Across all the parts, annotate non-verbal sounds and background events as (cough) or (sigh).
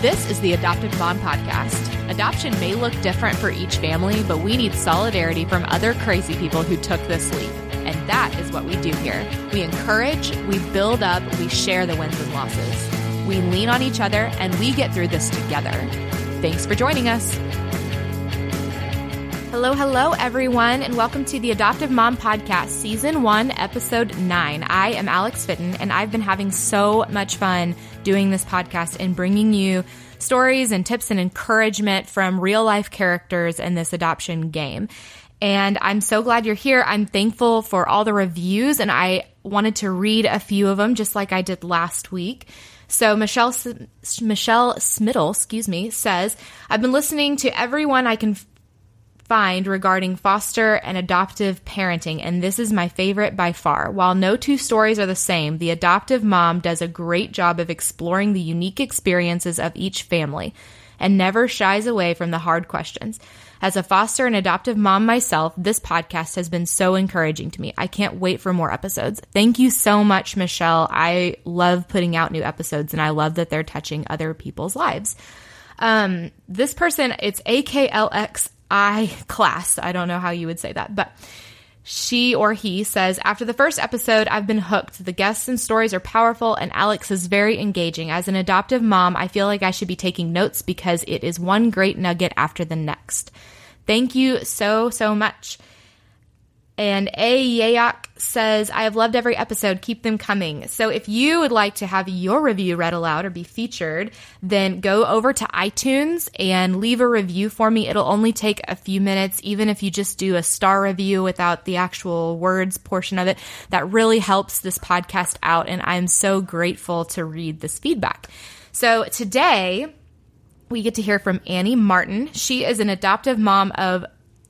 This is the Adoptive Mom Podcast. Adoption may look different for each family, but we need solidarity from other crazy people who took this leap. And that is what we do here. We encourage, we build up, we share the wins and losses. We lean on each other, and we get through this together. Thanks for joining us. Hello, hello, everyone, and welcome to the Adoptive Mom Podcast, Season 1, Episode 9. I am Alex Fitton, and I've been having so much fun doing this podcast and bringing you stories and tips and encouragement from real life characters in this adoption game. And I'm so glad you're here. I'm thankful for all the reviews, and I wanted to read a few of them just like I did last week. So Michelle Michelle Smittle, excuse me, says, "I've been listening to everyone I can find regarding foster and adoptive parenting, and this is my favorite by far. While no two stories are the same, the adoptive mom does a great job of exploring the unique experiences of each family and never shies away from the hard questions. As a foster and adoptive mom myself, this podcast has been so encouraging to me. I can't wait for more episodes. Thank you so much, Michelle. I love putting out new episodes and I love that they're touching other people's lives. Um, this person, it's AKLX I class. I don't know how you would say that, but she or he says, After the first episode, I've been hooked. The guests and stories are powerful, and Alex is very engaging. As an adoptive mom, I feel like I should be taking notes because it is one great nugget after the next. Thank you so, so much. And A. Yayak says, I have loved every episode. Keep them coming. So if you would like to have your review read aloud or be featured, then go over to iTunes and leave a review for me. It'll only take a few minutes, even if you just do a star review without the actual words portion of it. That really helps this podcast out. And I'm so grateful to read this feedback. So today, we get to hear from Annie Martin. She is an adoptive mom of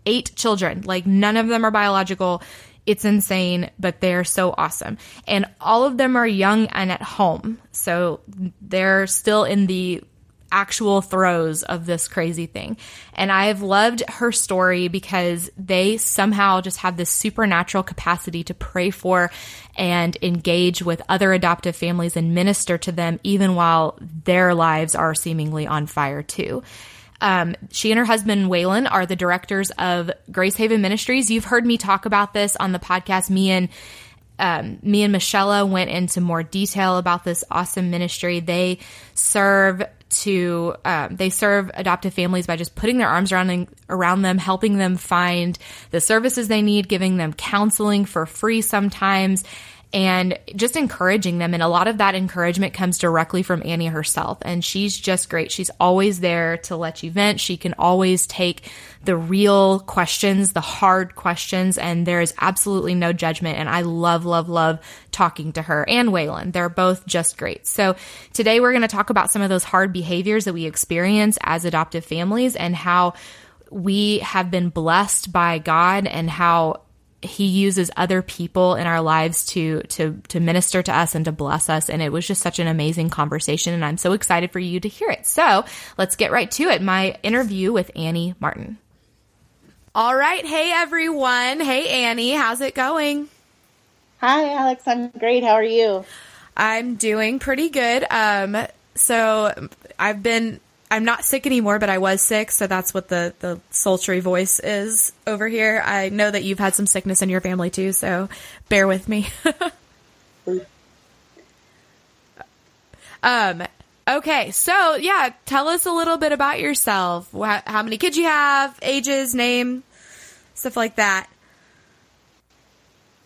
eight children. Like none of them are biological. It's insane, but they're so awesome. And all of them are young and at home. So they're still in the actual throes of this crazy thing. And I've loved her story because they somehow just have this supernatural capacity to pray for and engage with other adoptive families and minister to them even while their lives are seemingly on fire too. Um, she and her husband Waylon are the directors of Grace Haven Ministries. You've heard me talk about this on the podcast. Me and um, me and Michelle went into more detail about this awesome ministry. They serve to um, they serve adoptive families by just putting their arms around around them, helping them find the services they need, giving them counseling for free sometimes, and just encouraging them. And a lot of that encouragement comes directly from Annie herself. And she's just great. She's always there to let you vent. She can always take the real questions, the hard questions, and there is absolutely no judgment. And I love, love, love talking to her and Waylon. They're both just great. So today we're going to talk about some of those hard behaviors that we experience as adoptive families and how we have been blessed by God and how he uses other people in our lives to to to minister to us and to bless us and it was just such an amazing conversation and I'm so excited for you to hear it. So, let's get right to it. My interview with Annie Martin. All right, hey everyone. Hey Annie, how's it going? Hi Alex, I'm great. How are you? I'm doing pretty good. Um so I've been I'm not sick anymore, but I was sick, so that's what the the sultry voice is over here. I know that you've had some sickness in your family too, so bear with me. (laughs) um okay, so yeah, tell us a little bit about yourself. How, how many kids you have, ages, name, stuff like that.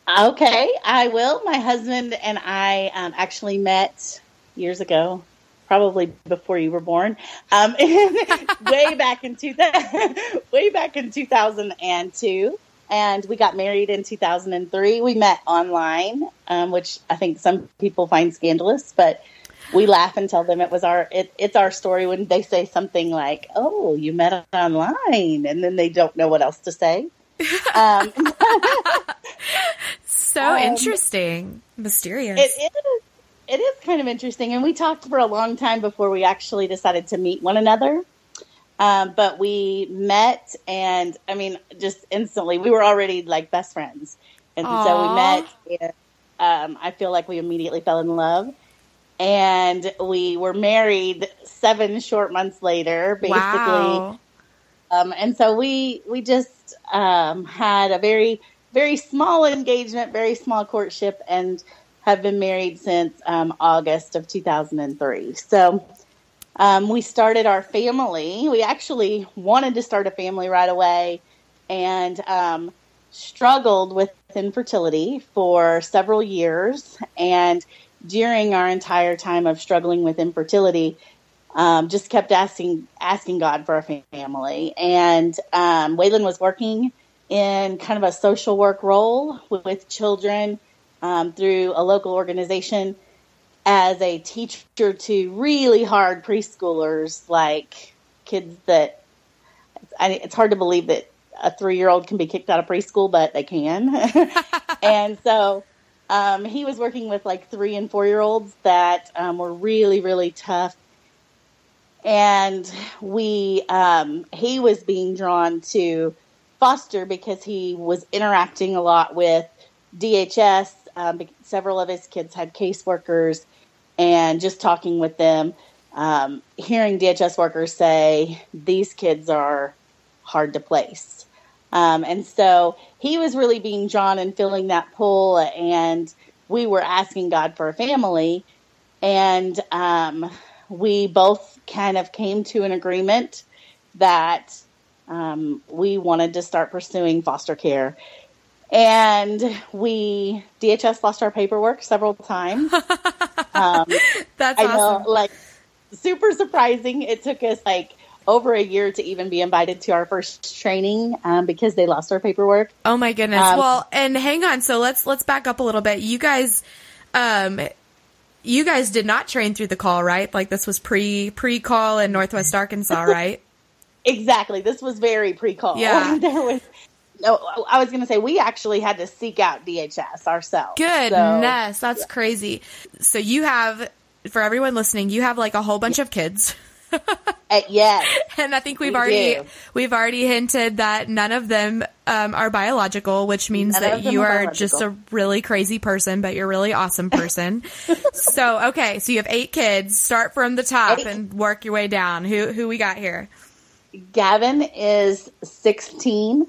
Okay, I will. My husband and I um, actually met years ago probably before you were born, um, (laughs) way back in 2000, (laughs) way back in 2002. And we got married in 2003. We met online, um, which I think some people find scandalous, but we laugh and tell them it was our it, it's our story when they say something like, "Oh, you met online," and then they don't know what else to say. Um, (laughs) so um, interesting, mysterious. It is it is kind of interesting. And we talked for a long time before we actually decided to meet one another. Um, but we met, and I mean, just instantly, we were already like best friends. And Aww. so we met, and um, I feel like we immediately fell in love. and we were married seven short months later, basically. Wow. Um, and so we we just um, had a very very small engagement, very small courtship, and have been married since um, August of 2003. So um, we started our family. We actually wanted to start a family right away, and um, struggled with infertility for several years. And during our entire time of struggling with infertility, um, just kept asking asking God for a family. And um, Waylon was working in kind of a social work role with, with children um, through a local organization as a teacher to really hard preschoolers, like kids that I, it's hard to believe that a three year old can be kicked out of preschool, but they can. (laughs) and so um, he was working with like three and four year olds that um, were really, really tough. And we, um, he was being drawn to foster because he was interacting a lot with DHS. Um, several of his kids had caseworkers, and just talking with them, um, hearing DHS workers say these kids are hard to place. Um, and so he was really being drawn and filling that pull, and we were asking God for a family, and um, we both kind of came to an agreement that um, we wanted to start pursuing foster care. And we DHS lost our paperwork several times. (laughs) um, That's I awesome. know, like super surprising. It took us like over a year to even be invited to our first training um, because they lost our paperwork. Oh my goodness! Um, well, and hang on. So let's let's back up a little bit. You guys, um, you guys did not train through the call, right? Like this was pre pre call in Northwest Arkansas, right? (laughs) exactly. This was very pre call. Yeah. (laughs) there was no, I was going to say we actually had to seek out DHS ourselves. Goodness, so, that's yeah. crazy. So you have, for everyone listening, you have like a whole bunch yeah. of kids. uh, yes, (laughs) and I think we've we already do. we've already hinted that none of them um, are biological, which means none that you are, are just a really crazy person, but you're a really awesome person. (laughs) so okay, so you have eight kids. Start from the top eight. and work your way down. Who who we got here? Gavin is sixteen.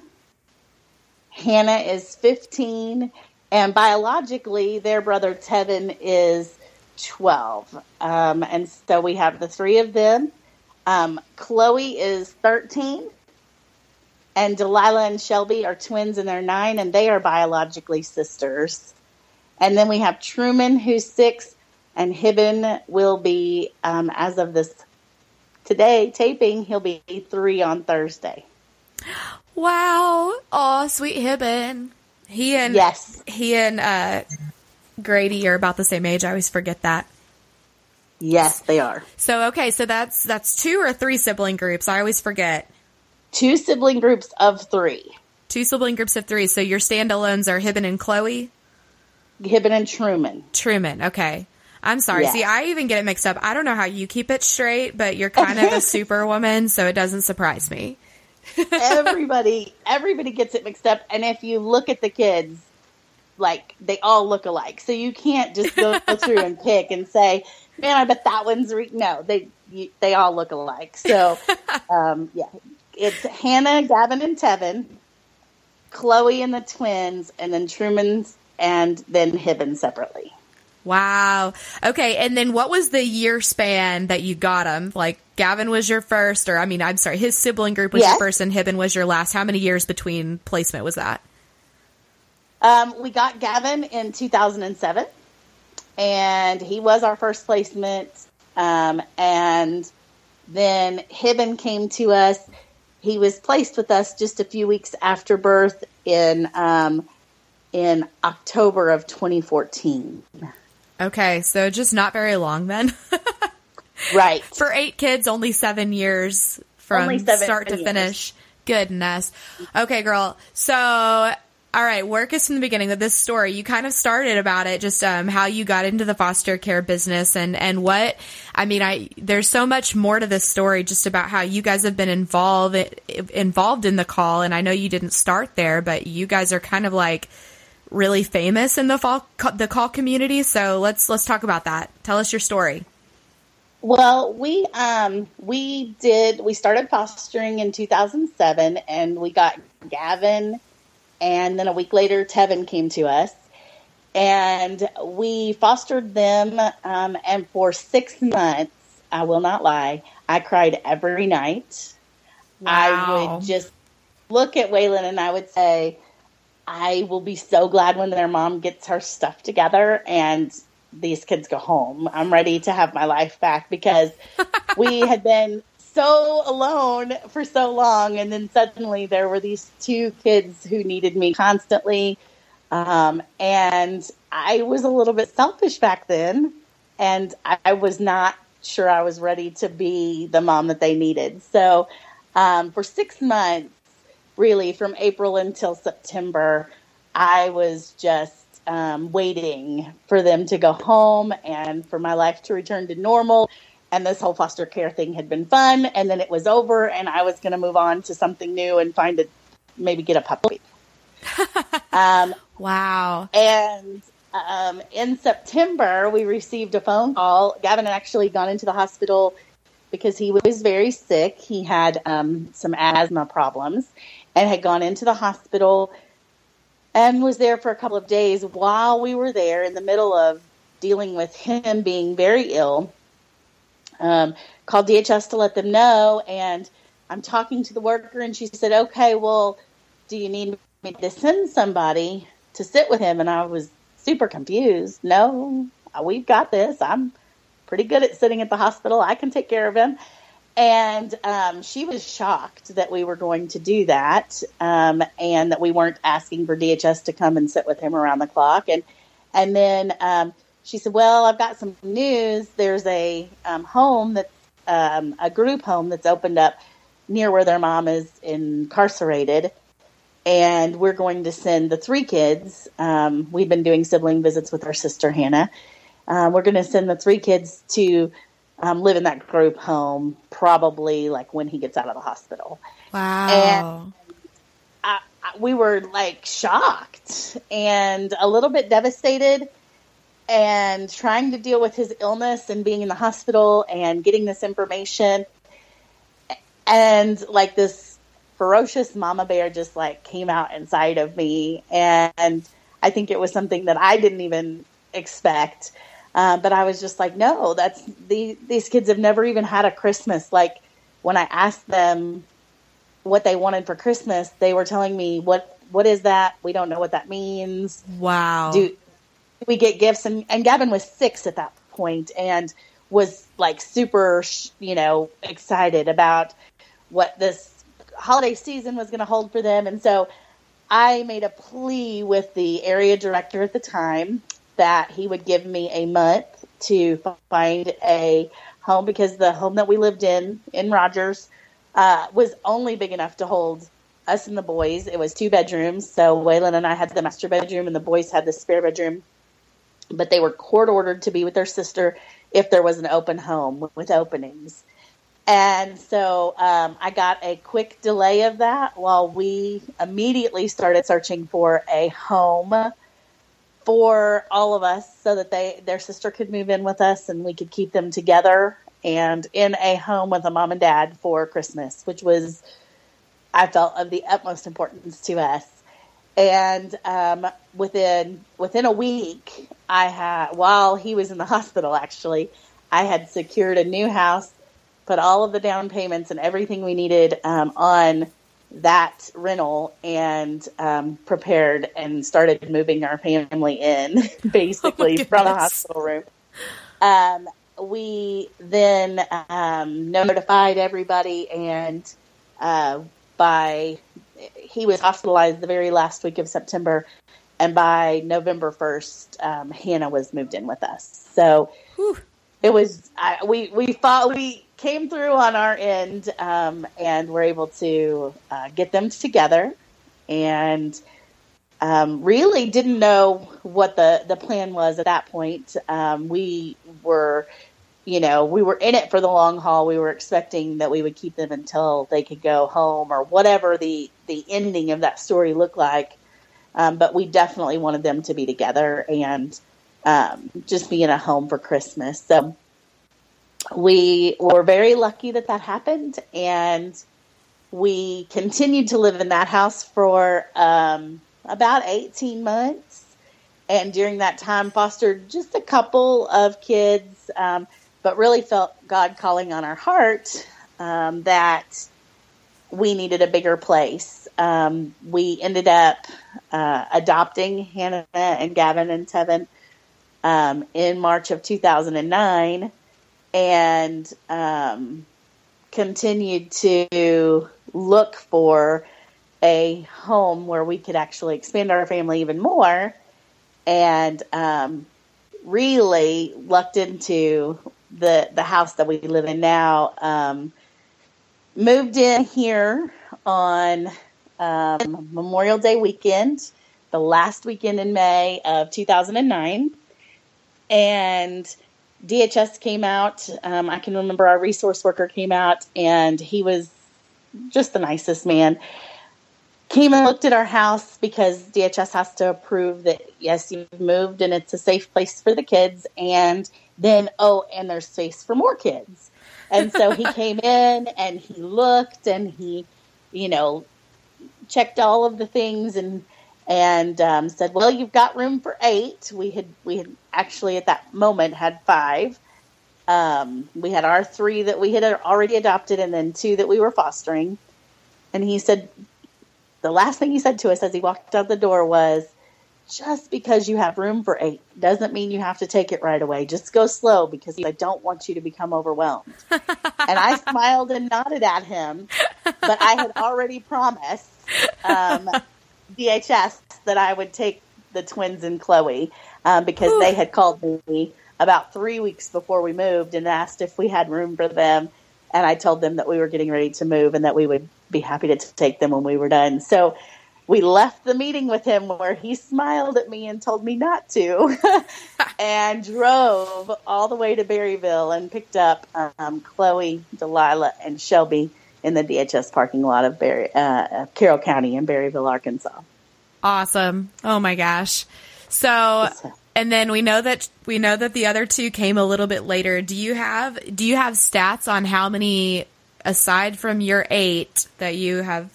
Hannah is 15, and biologically, their brother Tevin is 12. Um, and so we have the three of them. Um, Chloe is 13, and Delilah and Shelby are twins and they're nine, and they are biologically sisters. And then we have Truman, who's six, and Hibben will be, um, as of this today taping, he'll be three on Thursday. Wow. Oh, sweet Hibben. He and yes. he and uh, Grady are about the same age. I always forget that. Yes, they are. So okay, so that's that's two or three sibling groups. I always forget. Two sibling groups of three. Two sibling groups of three. So your standalones are Hibben and Chloe. Hibben and Truman. Truman. Okay. I'm sorry. See, I even get it mixed up. I don't know how you keep it straight, but you're kind of a (laughs) superwoman, so it doesn't surprise me everybody everybody gets it mixed up and if you look at the kids like they all look alike. So you can't just go (laughs) through and pick and say man i bet that one's re-. no they you, they all look alike. So (laughs) um, yeah. It's hannah gavin and tevin chloe and the twins and then truman's and then hibben separately Wow. Okay. And then what was the year span that you got him? Like Gavin was your first, or I mean, I'm sorry, his sibling group was yes. your first and Hibben was your last. How many years between placement was that? Um, we got Gavin in 2007 and he was our first placement. Um, and then Hibben came to us. He was placed with us just a few weeks after birth in, um, in October of 2014. Okay, so just not very long then. (laughs) right. For eight kids, only seven years from seven start to years. finish. Goodness. Okay, girl. So, all right, work us from the beginning of this story. You kind of started about it, just um, how you got into the foster care business and and what. I mean, I there's so much more to this story, just about how you guys have been involved involved in the call. And I know you didn't start there, but you guys are kind of like really famous in the fall, the call community. So let's let's talk about that. Tell us your story. Well, we um we did we started fostering in 2007 and we got Gavin and then a week later Tevin came to us and we fostered them um, and for 6 months I will not lie I cried every night. Wow. I would just look at Waylon and I would say I will be so glad when their mom gets her stuff together and these kids go home. I'm ready to have my life back because (laughs) we had been so alone for so long. And then suddenly there were these two kids who needed me constantly. Um, and I was a little bit selfish back then. And I was not sure I was ready to be the mom that they needed. So um, for six months, really from April until September, I was just um, waiting for them to go home and for my life to return to normal. And this whole foster care thing had been fun, and then it was over, and I was going to move on to something new and find a maybe get a puppy. (laughs) um, wow! And um, in September, we received a phone call. Gavin had actually gone into the hospital because he was very sick. He had um, some asthma problems and had gone into the hospital and was there for a couple of days while we were there in the middle of dealing with him being very ill. Um, called DHS to let them know, and I'm talking to the worker, and she said, "Okay, well, do you need me to send somebody to sit with him?" And I was super confused. No, we've got this. I'm pretty good at sitting at the hospital. I can take care of him. And um, she was shocked that we were going to do that, um, and that we weren't asking for DHS to come and sit with him around the clock. And and then um, she said, "Well, I've got some news. There's a um, home that's um, a group home that's opened up near where their mom is incarcerated." and we're going to send the three kids. Um, we've been doing sibling visits with our sister Hannah. Uh, we're going to send the three kids to um, live in that group home probably like when he gets out of the hospital. Wow. And I, I, we were like shocked and a little bit devastated and trying to deal with his illness and being in the hospital and getting this information. And like this ferocious mama bear just like came out inside of me. And I think it was something that I didn't even expect. Uh, but I was just like, no, that's the, these kids have never even had a Christmas. Like when I asked them what they wanted for Christmas, they were telling me what what is that? We don't know what that means. Wow. Do, do we get gifts? And and Gavin was six at that point and was like super, you know, excited about what this holiday season was going to hold for them. And so I made a plea with the area director at the time that he would give me a month to find a home because the home that we lived in in Rogers uh, was only big enough to hold us and the boys. It was two bedrooms, so Waylon and I had the master bedroom, and the boys had the spare bedroom. But they were court ordered to be with their sister if there was an open home with openings. And so um, I got a quick delay of that while we immediately started searching for a home for all of us so that they their sister could move in with us and we could keep them together and in a home with a mom and dad for Christmas, which was I felt of the utmost importance to us. And um, within within a week, I had while he was in the (laughs) hospital, actually, I had secured a new house, put all of the down payments and everything we needed um, on that rental and um, prepared and started moving our family in (laughs) basically oh from the hospital room. Um, we then um, notified everybody, and uh, by he was hospitalized the very last week of September, and by November first, um, Hannah was moved in with us. So Whew. it was I, we we thought we came through on our end um, and were able to uh, get them together and um, really didn't know what the, the plan was at that point. Um, we were, you know, we were in it for the long haul. We were expecting that we would keep them until they could go home or whatever the, the ending of that story looked like. Um, but we definitely wanted them to be together and um, just be in a home for Christmas. So we were very lucky that that happened, and we continued to live in that house for um, about 18 months. And during that time, fostered just a couple of kids, um, but really felt God calling on our heart um, that we needed a bigger place. Um, we ended up uh, adopting Hannah and Gavin and Tevin um, in March of 2009 and um, continued to look for a home where we could actually expand our family even more and um, really lucked into the the house that we live in now um, moved in here on um, Memorial Day weekend, the last weekend in May of 2009. And DHS came out. Um, I can remember our resource worker came out, and he was just the nicest man. Came and looked at our house because DHS has to approve that, yes, you've moved and it's a safe place for the kids. And then, oh, and there's space for more kids. And so he (laughs) came in and he looked and he, you know, checked all of the things and and um, said, "Well, you've got room for eight. We had we had actually at that moment had five. Um, we had our three that we had already adopted, and then two that we were fostering. And he said, the last thing he said to us as he walked out the door was, "Just because you have room for eight doesn't mean you have to take it right away. Just go slow because I don't want you to become overwhelmed." (laughs) and I smiled and nodded at him, but I had already promised. Um, DHS that I would take the twins and Chloe um, because Ooh. they had called me about three weeks before we moved and asked if we had room for them. And I told them that we were getting ready to move and that we would be happy to take them when we were done. So we left the meeting with him where he smiled at me and told me not to (laughs) and drove all the way to Berryville and picked up um, Chloe, Delilah, and Shelby in the DHS parking lot of Berry, uh, Carroll County in Berryville, Arkansas. Awesome. Oh my gosh. So, and then we know that we know that the other two came a little bit later. Do you have do you have stats on how many aside from your 8 that you have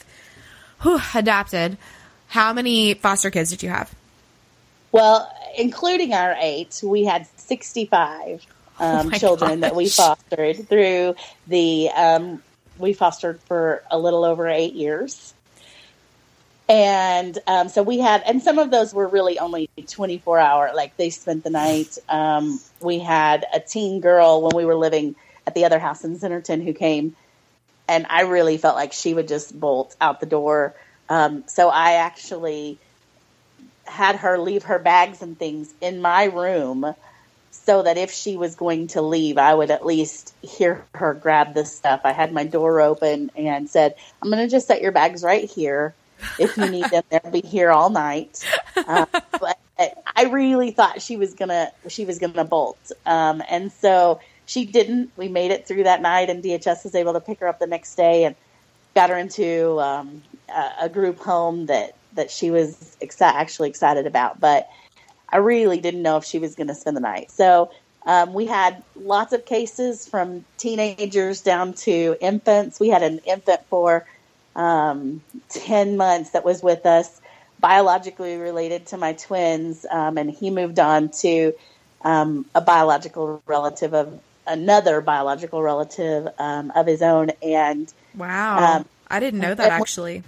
whew, adopted, how many foster kids did you have? Well, including our 8, we had 65 um, oh children gosh. that we fostered through the um, we fostered for a little over eight years. And um, so we had, and some of those were really only 24 hour, like they spent the night. Um, we had a teen girl when we were living at the other house in Centerton who came, and I really felt like she would just bolt out the door. Um, so I actually had her leave her bags and things in my room so that if she was going to leave, I would at least hear her grab the stuff. I had my door open and said, I'm going to just set your bags right here. If you need them, they'll be here all night. Uh, (laughs) but I really thought she was gonna she was gonna bolt, um, and so she didn't. We made it through that night, and DHS was able to pick her up the next day and got her into um, a, group home that that she was exci- actually excited about. But I really didn't know if she was going to spend the night. So um, we had lots of cases from teenagers down to infants. We had an infant for um, 10 months that was with us, biologically related to my twins, um, and he moved on to um, a biological relative of another biological relative um, of his own. And wow, um, I didn't know that actually.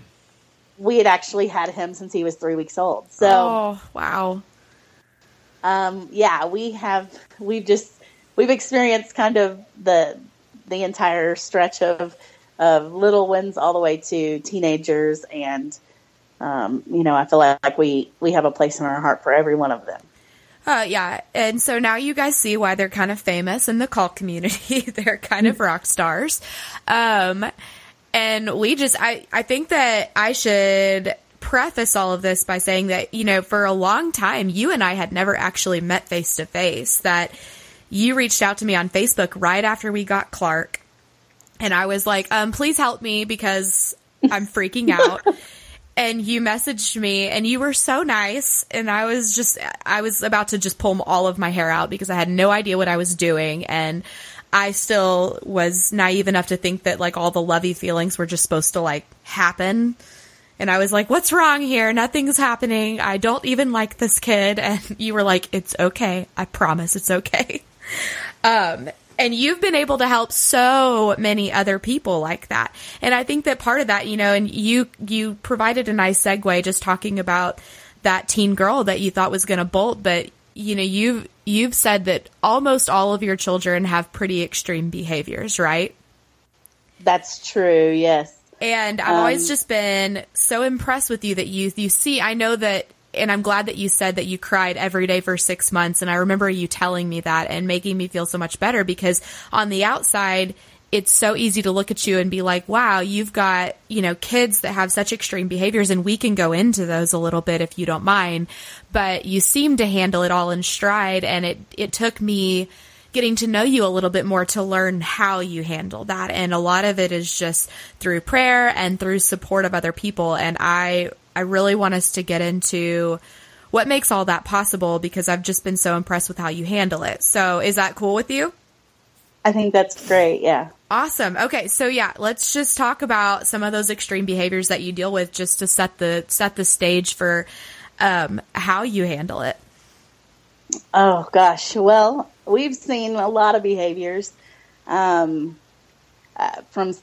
We had actually had him since he was three weeks old. So, oh, wow um, yeah, we have we've just we've experienced kind of the the entire stretch of of little ones all the way to teenagers, and um, you know, I feel like we we have a place in our heart for every one of them. Uh, yeah, and so now you guys see why they're kind of famous in the call community. (laughs) they're kind of rock stars. Um, and we just, I, I think that I should preface all of this by saying that, you know, for a long time, you and I had never actually met face to face. That you reached out to me on Facebook right after we got Clark. And I was like, um, please help me because I'm freaking (laughs) out. and you messaged me and you were so nice and I was just I was about to just pull all of my hair out because I had no idea what I was doing and I still was naive enough to think that like all the lovey feelings were just supposed to like happen. And I was like, what's wrong here? Nothing's happening. I don't even like this kid. (laughs) And you were like, it's okay. I promise it's okay. (laughs) Um, and you've been able to help so many other people like that. And I think that part of that, you know, and you, you provided a nice segue just talking about that teen girl that you thought was going to bolt, but you know, you've, you've said that almost all of your children have pretty extreme behaviors, right? That's true. Yes. And I've um, always just been so impressed with you that you, you see, I know that and I'm glad that you said that you cried every day for six months. And I remember you telling me that and making me feel so much better because on the outside, it's so easy to look at you and be like, wow, you've got, you know, kids that have such extreme behaviors and we can go into those a little bit if you don't mind. But you seem to handle it all in stride. And it, it took me getting to know you a little bit more to learn how you handle that. And a lot of it is just through prayer and through support of other people. And I I really want us to get into what makes all that possible because I've just been so impressed with how you handle it. So, is that cool with you? I think that's great. Yeah. Awesome. Okay, so yeah, let's just talk about some of those extreme behaviors that you deal with just to set the set the stage for um, how you handle it. Oh gosh. Well, we've seen a lot of behaviors um, uh, from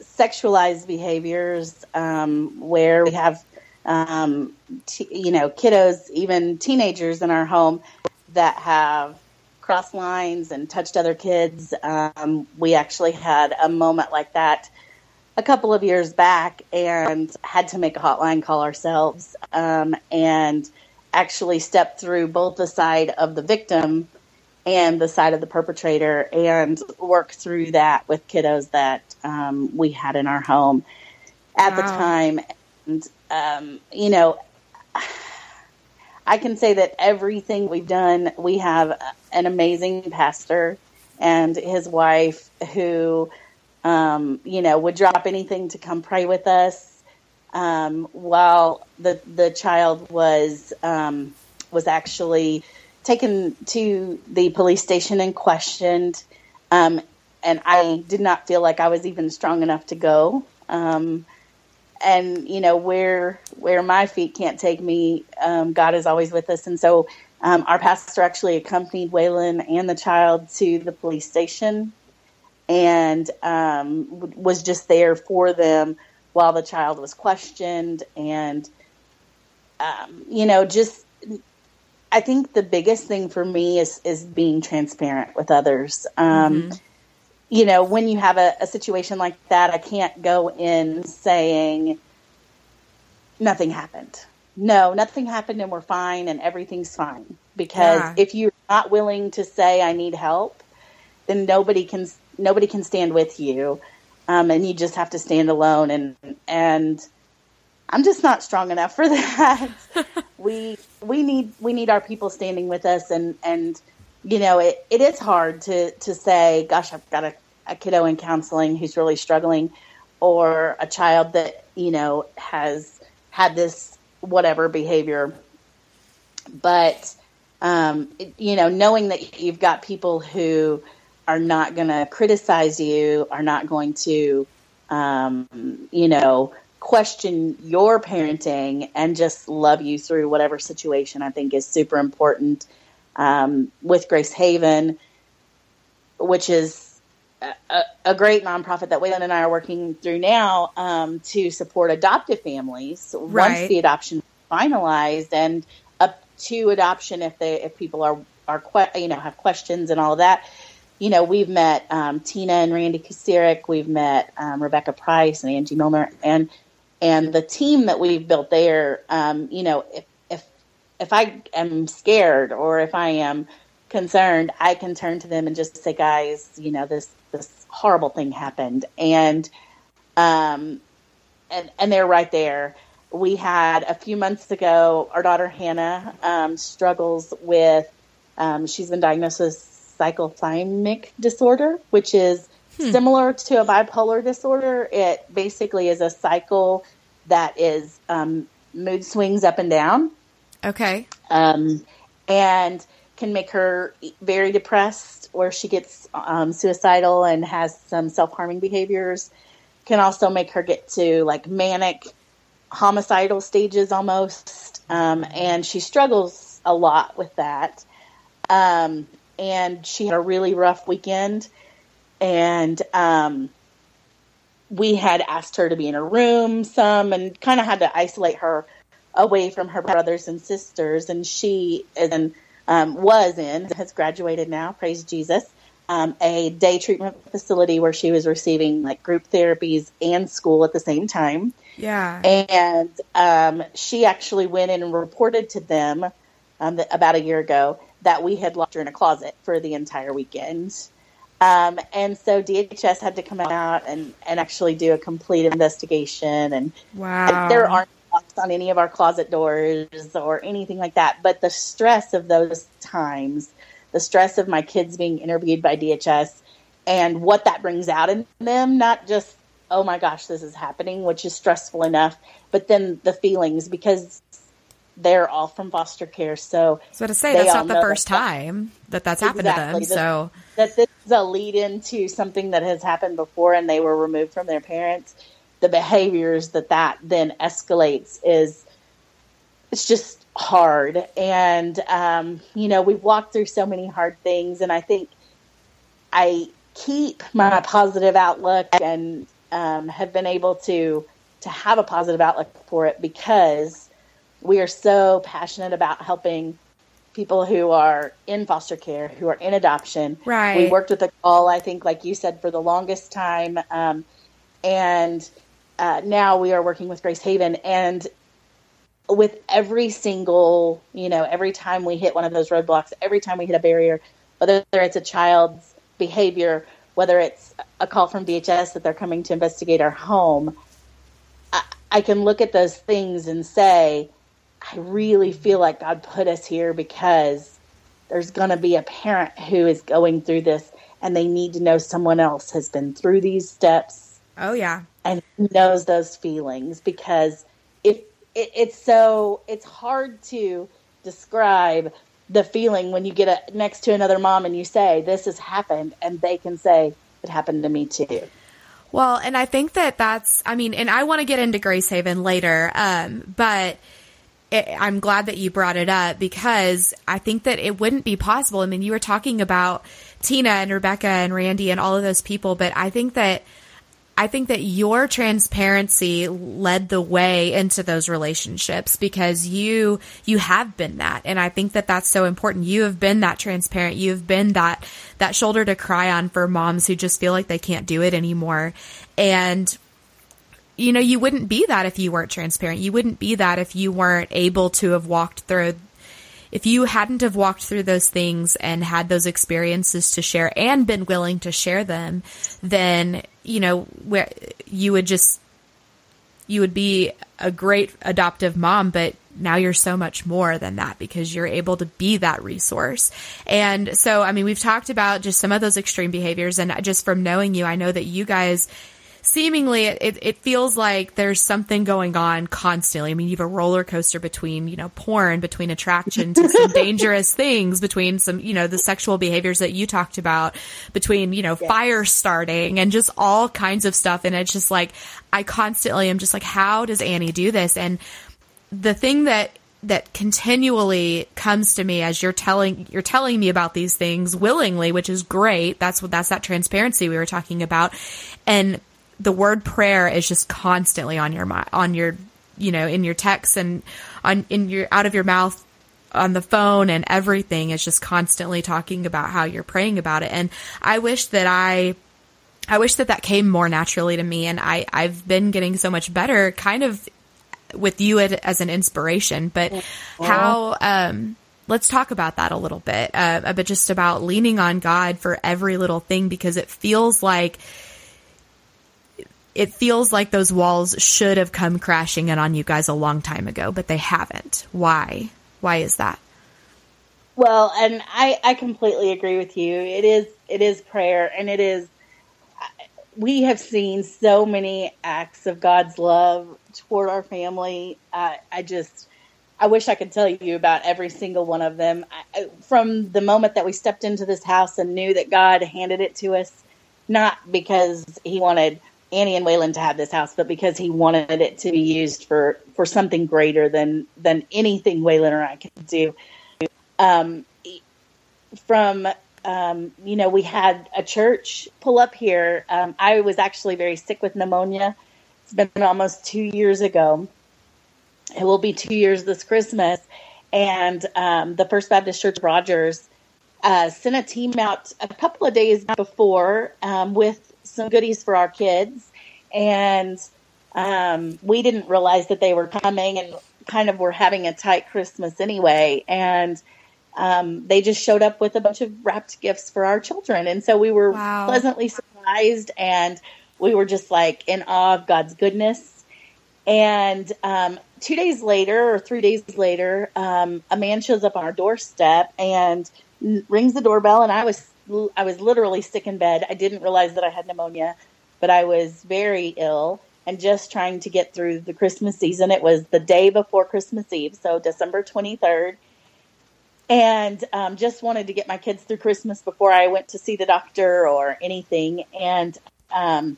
sexualized behaviors um, where we have um, t- you know, kiddos, even teenagers in our home that have crossed lines and touched other kids. Um, we actually had a moment like that a couple of years back and had to make a hotline call ourselves um, and actually step through both the side of the victim and the side of the perpetrator and work through that with kiddos that um, we had in our home at wow. the time. And um, you know, I can say that everything we've done, we have an amazing pastor and his wife who, um, you know, would drop anything to come pray with us. Um, while the the child was um, was actually taken to the police station and questioned, um, and I did not feel like I was even strong enough to go. Um, and you know where where my feet can't take me, um, God is always with us. And so um, our pastor actually accompanied Waylon and the child to the police station, and um, was just there for them while the child was questioned. And um, you know, just I think the biggest thing for me is is being transparent with others. Um, mm-hmm you know, when you have a, a, situation like that, I can't go in saying nothing happened. No, nothing happened and we're fine and everything's fine. Because yeah. if you're not willing to say I need help, then nobody can nobody can stand with you, um, and you just have to stand alone. And and I'm just not strong enough for (laughs) that. (laughs) we we need we need our people standing with us and and you know, it, it is hard to, to say, gosh, I've got a, a kiddo in counseling who's really struggling or a child that, you know, has had this whatever behavior. But, um, it, you know, knowing that you've got people who are not going to criticize you, are not going to, um, you know, question your parenting and just love you through whatever situation, I think is super important um, with Grace Haven, which is a, a, great nonprofit that Waylon and I are working through now um, to support adoptive families right. once the adoption is finalized and up to adoption if they if people are are you know have questions and all of that. You know, we've met um, Tina and Randy Kusirik, we've met um, Rebecca Price and Angie Milner, and and the team that we've built there. Um, you know, if if if I am scared or if I am concerned, I can turn to them and just say, guys, you know, this, this horrible thing happened. And, um, and, and they're right there. We had a few months ago, our daughter Hannah, um, struggles with, um, she's been diagnosed with cyclothymic disorder, which is hmm. similar to a bipolar disorder. It basically is a cycle that is um, mood swings up and down. Okay. Um, and can make her very depressed, or she gets um, suicidal and has some self harming behaviors. Can also make her get to like manic, homicidal stages almost. Um, and she struggles a lot with that. Um, and she had a really rough weekend. And um, we had asked her to be in a room some and kind of had to isolate her away from her brothers and sisters. And she and um, was in has graduated now. Praise Jesus. Um, a day treatment facility where she was receiving like group therapies and school at the same time. Yeah. And um, she actually went in and reported to them um, that about a year ago that we had locked her in a closet for the entire weekend. Um, and so DHS had to come out and, and actually do a complete investigation. And wow. there aren't locks on any of our closet doors or anything like that. But the stress of those times, the stress of my kids being interviewed by DHS and what that brings out in them, not just, oh my gosh, this is happening, which is stressful enough, but then the feelings because they're all from foster care. So, so to say that's not the first that time that that's exactly. happened to them. So that this is a lead into something that has happened before, and they were removed from their parents. The behaviors that that then escalates is it's just hard, and um, you know we've walked through so many hard things, and I think I keep my positive outlook and um, have been able to to have a positive outlook for it because we are so passionate about helping people who are in foster care, who are in adoption. Right. We worked with the call, I think, like you said, for the longest time. Um, and uh, now we are working with Grace Haven. And with every single, you know, every time we hit one of those roadblocks, every time we hit a barrier, whether it's a child's behavior, whether it's a call from DHS that they're coming to investigate our home, I, I can look at those things and say, I really feel like God put us here because there's going to be a parent who is going through this and they need to know someone else has been through these steps. Oh, yeah. And knows those feelings because if it, it's so, it's hard to describe the feeling when you get a, next to another mom and you say, This has happened, and they can say, It happened to me too. Well, and I think that that's, I mean, and I want to get into Grace Haven later, um, but it, I'm glad that you brought it up because I think that it wouldn't be possible. I mean, you were talking about Tina and Rebecca and Randy and all of those people, but I think that I think that your transparency led the way into those relationships because you you have been that and I think that that's so important. You have been that transparent. You have been that that shoulder to cry on for moms who just feel like they can't do it anymore. And you know, you wouldn't be that if you weren't transparent. You wouldn't be that if you weren't able to have walked through if you hadn't have walked through those things and had those experiences to share and been willing to share them, then, you know, where you would just you would be a great adoptive mom, but now you're so much more than that because you're able to be that resource. And so, I mean, we've talked about just some of those extreme behaviors and just from knowing you, I know that you guys seemingly it, it feels like there's something going on constantly. I mean, you have a roller coaster between, you know, porn, between attraction to some (laughs) dangerous things, between some, you know, the sexual behaviors that you talked about, between, you know, fire starting and just all kinds of stuff. And it's just like, I constantly am just like, how does Annie do this? And the thing that that continually comes to me as you're telling you're telling me about these things willingly, which is great. That's what that's that transparency we were talking about. And the word prayer is just constantly on your mind, on your, you know, in your texts and on, in your, out of your mouth on the phone and everything is just constantly talking about how you're praying about it. And I wish that I, I wish that that came more naturally to me. And I, I've been getting so much better kind of with you as an inspiration, but how, um, let's talk about that a little bit, uh, but just about leaning on God for every little thing because it feels like, it feels like those walls should have come crashing in on you guys a long time ago, but they haven't. Why? Why is that? Well, and I, I completely agree with you. It is it is prayer, and it is we have seen so many acts of God's love toward our family. Uh, I just, I wish I could tell you about every single one of them. I, from the moment that we stepped into this house and knew that God handed it to us, not because He wanted Annie and Waylon to have this house, but because He wanted it to be used for for something greater than than anything Waylon or I could do. Um, from um, you know, we had a church pull up here. Um, I was actually very sick with pneumonia. It's been almost two years ago. It will be two years this Christmas. And um, the First Baptist Church Rogers uh, sent a team out a couple of days before um, with some goodies for our kids. And um, we didn't realize that they were coming and kind of were having a tight Christmas anyway. And um, they just showed up with a bunch of wrapped gifts for our children. And so we were wow. pleasantly surprised and we were just like in awe of God's goodness. And um, two days later, or three days later, um, a man shows up on our doorstep and rings the doorbell. And I was I was literally sick in bed. I didn't realize that I had pneumonia, but I was very ill and just trying to get through the Christmas season. It was the day before Christmas Eve, so December twenty third and um, just wanted to get my kids through Christmas before I went to see the doctor or anything. And um,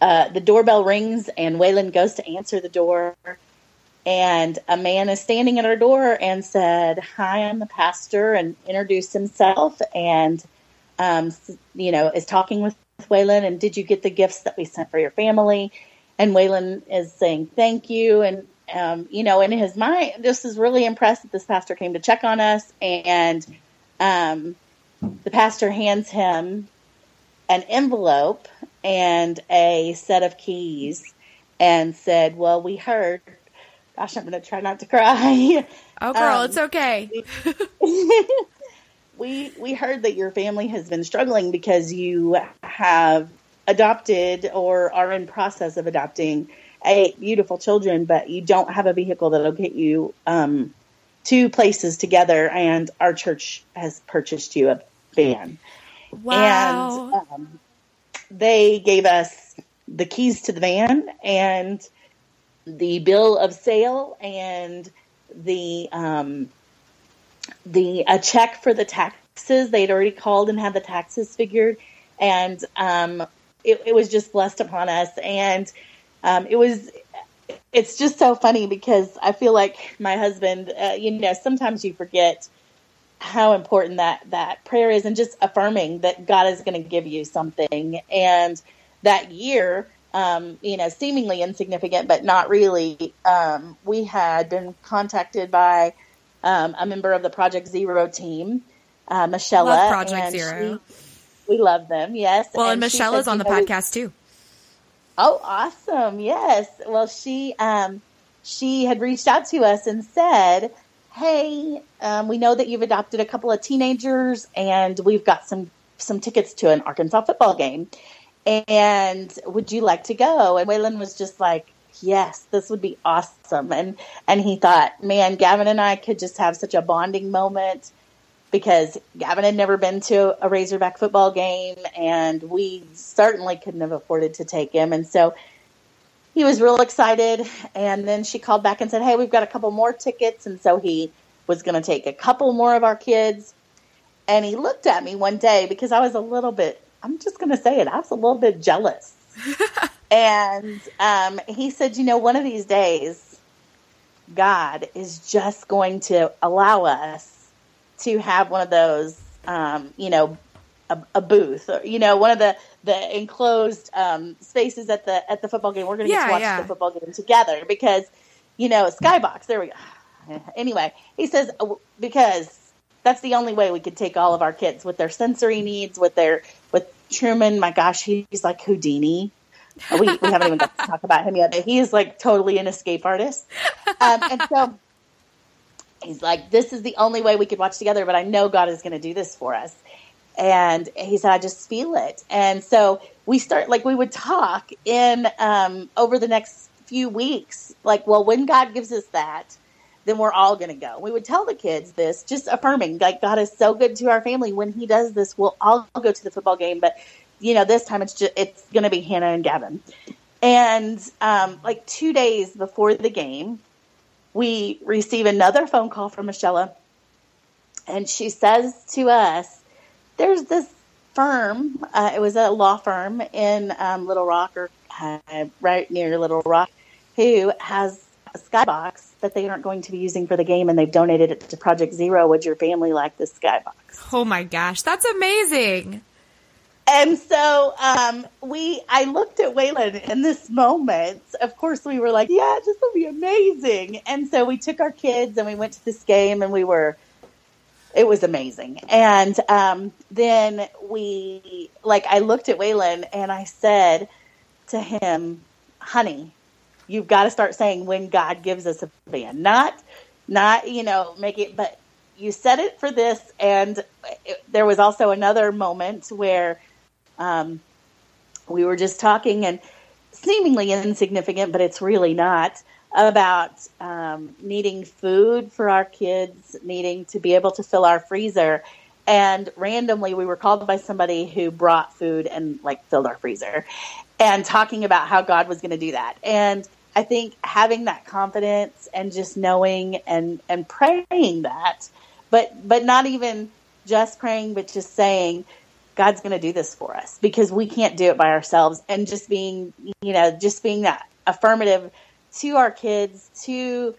uh, the doorbell rings, and Waylon goes to answer the door. And a man is standing at our door and said, Hi, I'm the pastor, and introduced himself. And, um, you know, is talking with Waylon. And did you get the gifts that we sent for your family? And Waylon is saying, Thank you. And um, you know, in his mind, this is really impressed that this pastor came to check on us. And um, the pastor hands him an envelope and a set of keys and said, Well, we heard. Gosh, I'm going to try not to cry. (laughs) Oh, girl, um, it's okay. (laughs) (laughs) we we heard that your family has been struggling because you have adopted or are in process of adopting eight beautiful children, but you don't have a vehicle that'll get you um, two places together. And our church has purchased you a van. Wow. And um, they gave us the keys to the van and the bill of sale and the um, the a check for the taxes. They'd already called and had the taxes figured, and um, it, it was just blessed upon us. And um, it was it's just so funny because I feel like my husband, uh, you know, sometimes you forget how important that that prayer is, and just affirming that God is going to give you something. And that year, um, you know, seemingly insignificant, but not really. Um, we had been contacted by um, a member of the Project Zero team, uh, Michelle. Project Zero. She, we love them. Yes. Well, and, and Michelle is on the podcast too. Oh, awesome! Yes. Well, she um, she had reached out to us and said, "Hey, um, we know that you've adopted a couple of teenagers, and we've got some some tickets to an Arkansas football game, and would you like to go?" And Waylon was just like, "Yes, this would be awesome." And and he thought, "Man, Gavin and I could just have such a bonding moment." because Gavin had never been to a Razorback football game, and we certainly couldn't have afforded to take him. And so he was real excited. And then she called back and said, Hey, we've got a couple more tickets. And so he was going to take a couple more of our kids. And he looked at me one day because I was a little bit, I'm just going to say it, I was a little bit jealous. (laughs) and um, he said, You know, one of these days, God is just going to allow us to have one of those, um, you know, a, a, booth or you know one of the the enclosed um, spaces at the at the football game. We're going to yeah, get to watch yeah. the football game together because you know skybox. There we go. (sighs) Anyway, he says uh, because that's the only way we could take all of our kids with their sensory needs, with their Truman. My gosh, he's like Houdini. we, we haven't even got to talk about him yet, but he is like totally an escape artist. Um, and so he's like, this is the only way we could watch together, but I know God is going to do this for us. And he said, I just feel it. And so we start, like, we would talk in um, over the next few weeks, like, well, when God gives us that, then we're all going to go. We would tell the kids this, just affirming, like, God is so good to our family. When he does this, we'll all go to the football game. But you know, this time it's just, it's going to be Hannah and Gavin. And um, like two days before the game, we receive another phone call from Michelle, and she says to us, "There's this firm. Uh, it was a law firm in um, Little Rock, or uh, right near Little Rock, who has a skybox that they aren't going to be using for the game, and they've donated it to Project Zero. Would your family like this skybox?" Oh my gosh, that's amazing! and so um, we, I looked at Waylon in this moment. Of course, we were like, "Yeah, this will be amazing." And so we took our kids and we went to this game, and we were. It was amazing. And um, then we, like, I looked at Waylon and I said to him, "Honey, you've got to start saying when God gives us a van, not, not you know, make it, but." You said it for this, and it, there was also another moment where um, we were just talking, and seemingly insignificant, but it's really not, about um, needing food for our kids, needing to be able to fill our freezer. And randomly, we were called by somebody who brought food and like filled our freezer and talking about how God was going to do that. And I think having that confidence and just knowing and, and praying that, but, but not even just praying, but just saying, God's going to do this for us because we can't do it by ourselves. And just being, you know, just being that affirmative to our kids, to,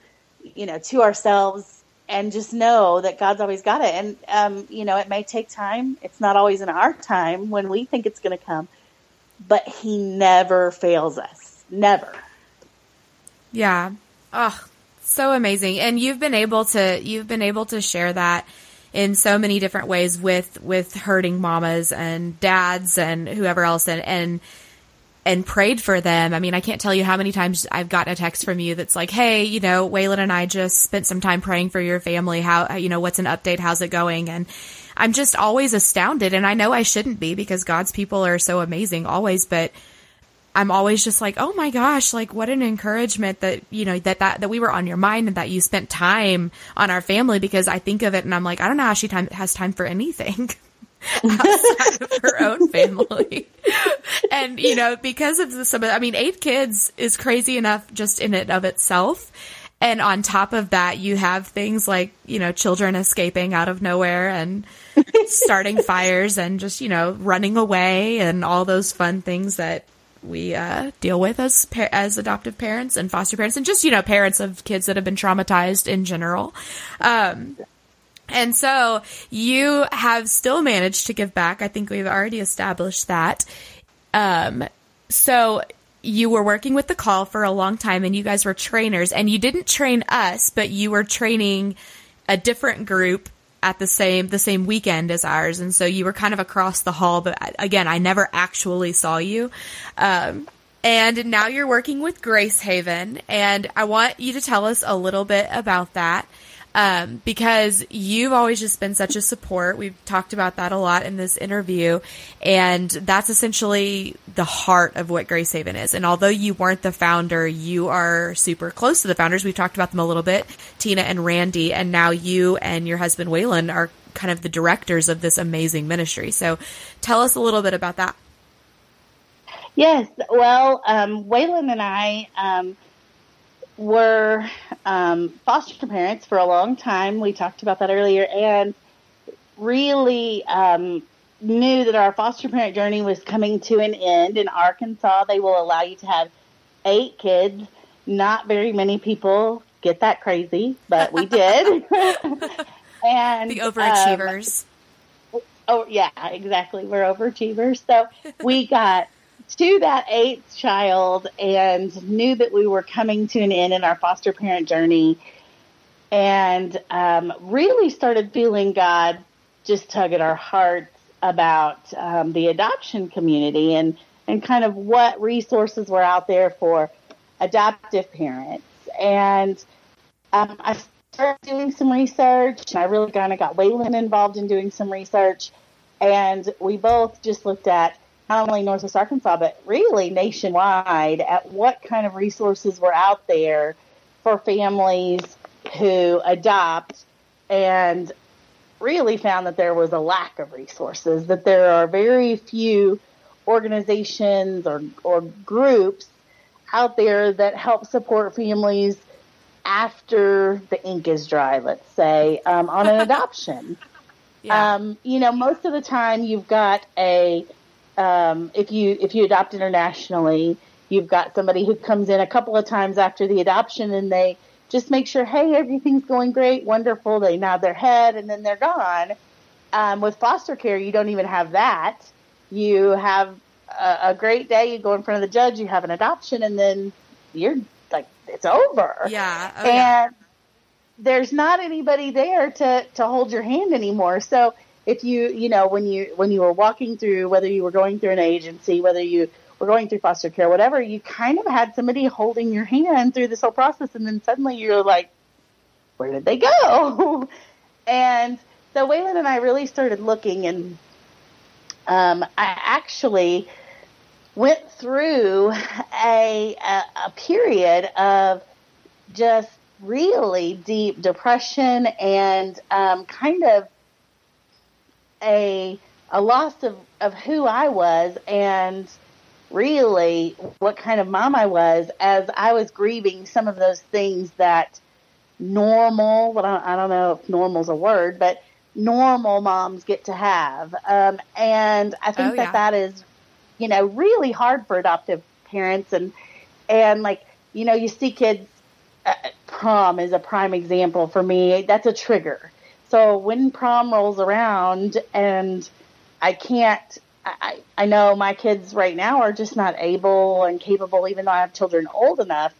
you know, to ourselves, and just know that God's always got it. And, um, you know, it may take time. It's not always in our time when we think it's going to come, but He never fails us. Never. Yeah. Oh, so amazing. And you've been able to, you've been able to share that in so many different ways with with hurting mamas and dads and whoever else and and and prayed for them. I mean, I can't tell you how many times I've gotten a text from you that's like, "Hey, you know, Waylon and I just spent some time praying for your family. How, you know, what's an update? How's it going?" And I'm just always astounded, and I know I shouldn't be because God's people are so amazing always, but I'm always just like, oh my gosh, like what an encouragement that, you know, that, that, that we were on your mind and that you spent time on our family because I think of it and I'm like, I don't know how she time, has time for anything. (laughs) outside of her own (laughs) family. and, you know, because of the, some of, I mean, eight kids is crazy enough just in and of itself. And on top of that, you have things like, you know, children escaping out of nowhere and (laughs) starting fires and just, you know, running away and all those fun things that we uh, deal with as as adoptive parents and foster parents, and just you know parents of kids that have been traumatized in general. Um, and so you have still managed to give back. I think we've already established that. Um, so you were working with the call for a long time, and you guys were trainers, and you didn't train us, but you were training a different group at the same the same weekend as ours, and so you were kind of across the hall. But again, I never actually saw you. Um, and now you're working with Grace Haven, and I want you to tell us a little bit about that um, because you've always just been such a support. We've talked about that a lot in this interview, and that's essentially the heart of what Grace Haven is. And although you weren't the founder, you are super close to the founders. We've talked about them a little bit, Tina and Randy, and now you and your husband Waylon are kind of the directors of this amazing ministry. So, tell us a little bit about that. Yes, well, um, Waylon and I. Um, were um, foster parents for a long time. We talked about that earlier, and really um, knew that our foster parent journey was coming to an end. In Arkansas, they will allow you to have eight kids. Not very many people get that crazy, but we did. (laughs) (laughs) and the overachievers. Um, oh yeah, exactly. We're overachievers. So we got to that eighth child and knew that we were coming to an end in our foster parent journey and um, really started feeling God just tug at our hearts about um, the adoption community and, and kind of what resources were out there for adoptive parents. And um, I started doing some research and I really kind of got Waylon involved in doing some research. And we both just looked at not only Northwest Arkansas, but really nationwide at what kind of resources were out there for families who adopt and really found that there was a lack of resources, that there are very few organizations or, or groups out there that help support families after the ink is dry, let's say, um, on an (laughs) adoption. Yeah. Um, you know, most of the time you've got a um, if you if you adopt internationally, you've got somebody who comes in a couple of times after the adoption and they just make sure, hey, everything's going great, wonderful. They nod their head and then they're gone. Um, with foster care, you don't even have that. You have a, a great day. You go in front of the judge. You have an adoption, and then you're like, it's over. Yeah. Oh, and yeah. there's not anybody there to to hold your hand anymore. So if you you know when you when you were walking through, whether you were going through an agency, whether you were going through foster care, whatever, you kind of had somebody holding your hand through this whole process, and then suddenly you're like, where did they go? (laughs) and so Waylon and I really started looking, and um, I actually went through a, a, a period of just really deep depression and um, kind of a a loss of, of who I was and really what kind of mom I was as I was grieving some of those things that normal, well, I don't know if normal's a word, but normal moms get to have. Um, and I think oh, that yeah. that is, you know, really hard for adoptive parents. And, and like, you know, you see kids, uh, prom is a prime example for me. That's a trigger. So when prom rolls around and I can't, I, I know my kids right now are just not able and capable, even though I have children old enough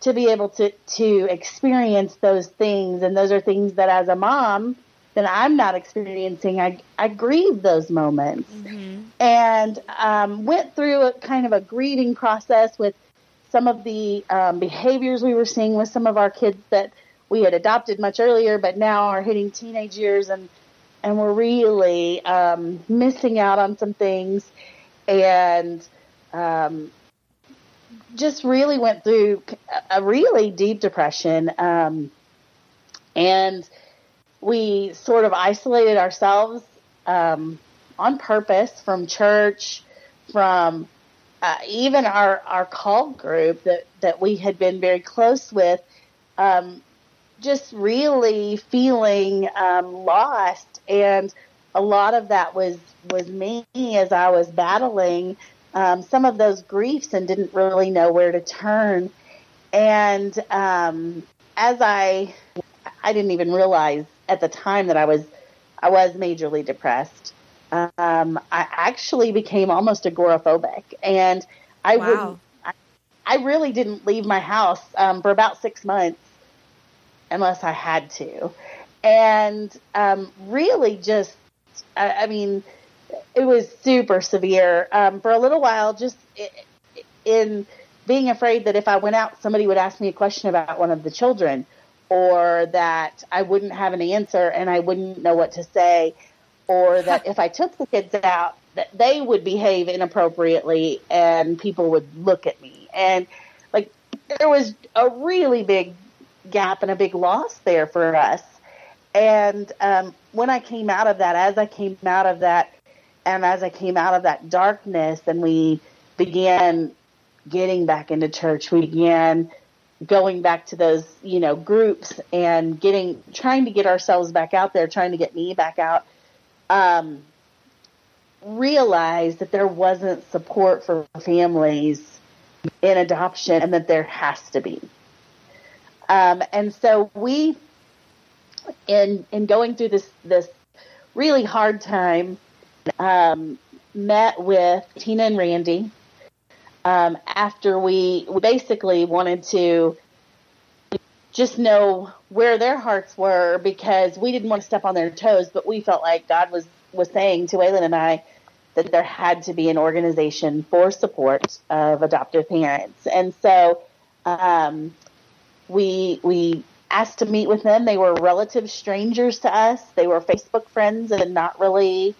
to be able to, to experience those things. And those are things that as a mom, then I'm not experiencing, I, I grieve those moments. Mm-hmm. And um, went through a kind of a grieving process with some of the um, behaviors we were seeing with some of our kids that we had adopted much earlier, but now are hitting teenage years and and we're really um, missing out on some things, and um, just really went through a really deep depression, um, and we sort of isolated ourselves um, on purpose from church, from uh, even our, our call group that, that we had been very close with, um, just really feeling um, lost. And a lot of that was, was me as I was battling um, some of those griefs and didn't really know where to turn. And um, as I, I didn't even realize at the time that I was I was majorly depressed. Um, I actually became almost agoraphobic, and I wow. wouldn't. I, I really didn't leave my house um, for about six months unless I had to, and um, really just. I, I mean, it was super severe um, for a little while. Just in being afraid that if I went out, somebody would ask me a question about one of the children or that I wouldn't have an answer and I wouldn't know what to say, or (laughs) that if I took the kids out, that they would behave inappropriately and people would look at me. And like there was a really big gap and a big loss there for us. And um, when I came out of that, as I came out of that, and as I came out of that darkness, and we began getting back into church, we began going back to those, you know, groups and getting, trying to get ourselves back out there, trying to get me back out, um, realized that there wasn't support for families in adoption and that there has to be. Um, and so we, in, in going through this, this really hard time, um, met with Tina and Randy, um, after we, basically wanted to just know where their hearts were because we didn't want to step on their toes, but we felt like God was, was saying to Waylon and I that there had to be an organization for support of adoptive parents. And so um, we, we asked to meet with them. They were relative strangers to us. They were Facebook friends and not really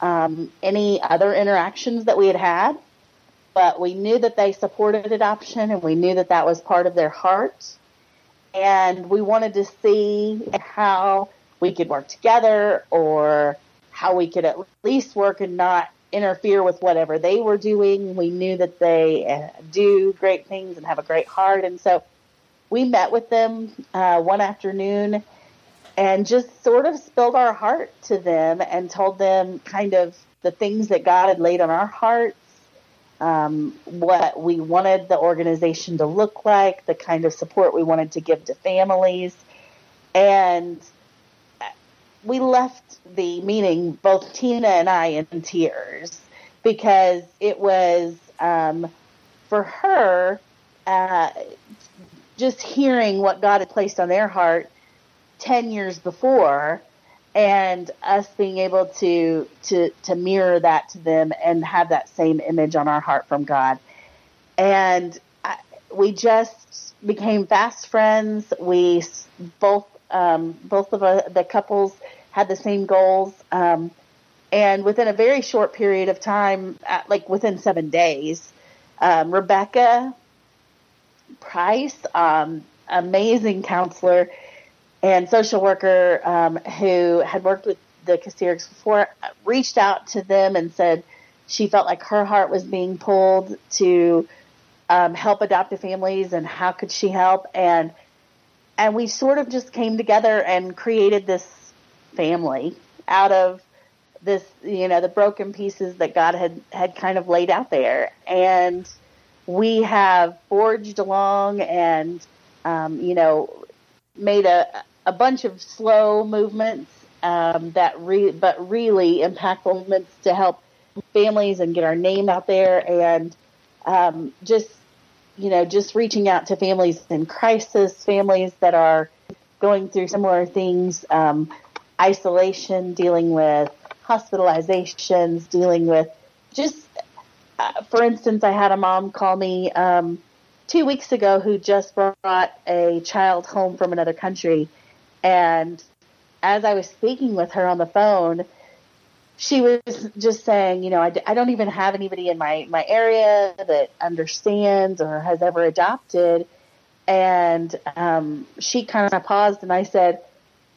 um, any other interactions that we had had but we knew that they supported adoption and we knew that that was part of their heart. And we wanted to see how we could work together or how we could at least work and not interfere with whatever they were doing. We knew that they uh, do great things and have a great heart. And so we met with them uh, one afternoon and just sort of spilled our heart to them and told them kind of the things that God had laid on our hearts, um, what we wanted the organization to look like, the kind of support we wanted to give to families. And we left the meeting, both Tina and I, in tears because it was um, for her uh, just hearing what God had placed on their heart 10 years before and us being able to to to mirror that to them and have that same image on our heart from God. And I, we just became fast friends. We both um, both of uh, the couples had the same goals um, and within a very short period of time like within seven days um, Rebecca Price um, amazing counselor and social worker um, who had worked with the Kasterics before reached out to them and said she felt like her heart was being pulled to um, help adoptive families and how could she help? And and we sort of just came together and created this family out of this you know the broken pieces that God had had kind of laid out there. And we have forged along and um, you know made a a bunch of slow movements um, that re- but really impactful movements to help families and get our name out there and um, just you know just reaching out to families in crisis families that are going through similar things um, isolation dealing with hospitalizations dealing with just uh, for instance i had a mom call me um, two weeks ago who just brought a child home from another country. And as I was speaking with her on the phone, she was just saying, you know, I, I don't even have anybody in my, my area that understands or has ever adopted. And um, she kind of paused and I said,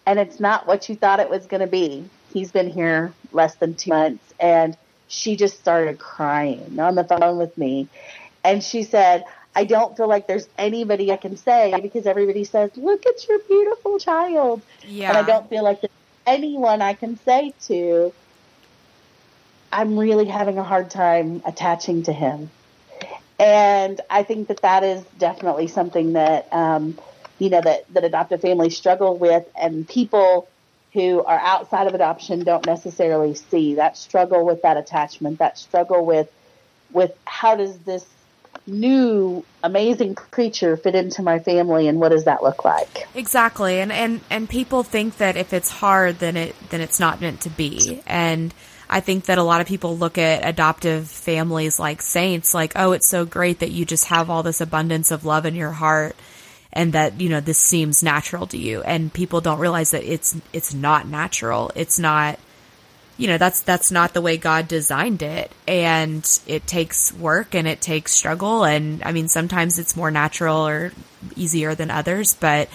and it's not what you thought it was going to be. He's been here less than two months. And she just started crying on the phone with me. And she said, I don't feel like there's anybody I can say because everybody says, look at your beautiful child. Yeah. And I don't feel like there's anyone I can say to, I'm really having a hard time attaching to him. And I think that that is definitely something that, um, you know, that, that adoptive families struggle with and people who are outside of adoption don't necessarily see that struggle with that attachment, that struggle with, with how does this new amazing creature fit into my family and what does that look like? Exactly. And and and people think that if it's hard then it then it's not meant to be. And I think that a lot of people look at adoptive families like saints like oh it's so great that you just have all this abundance of love in your heart and that you know this seems natural to you. And people don't realize that it's it's not natural. It's not you know that's that's not the way God designed it. And it takes work and it takes struggle. And I mean sometimes it's more natural or easier than others but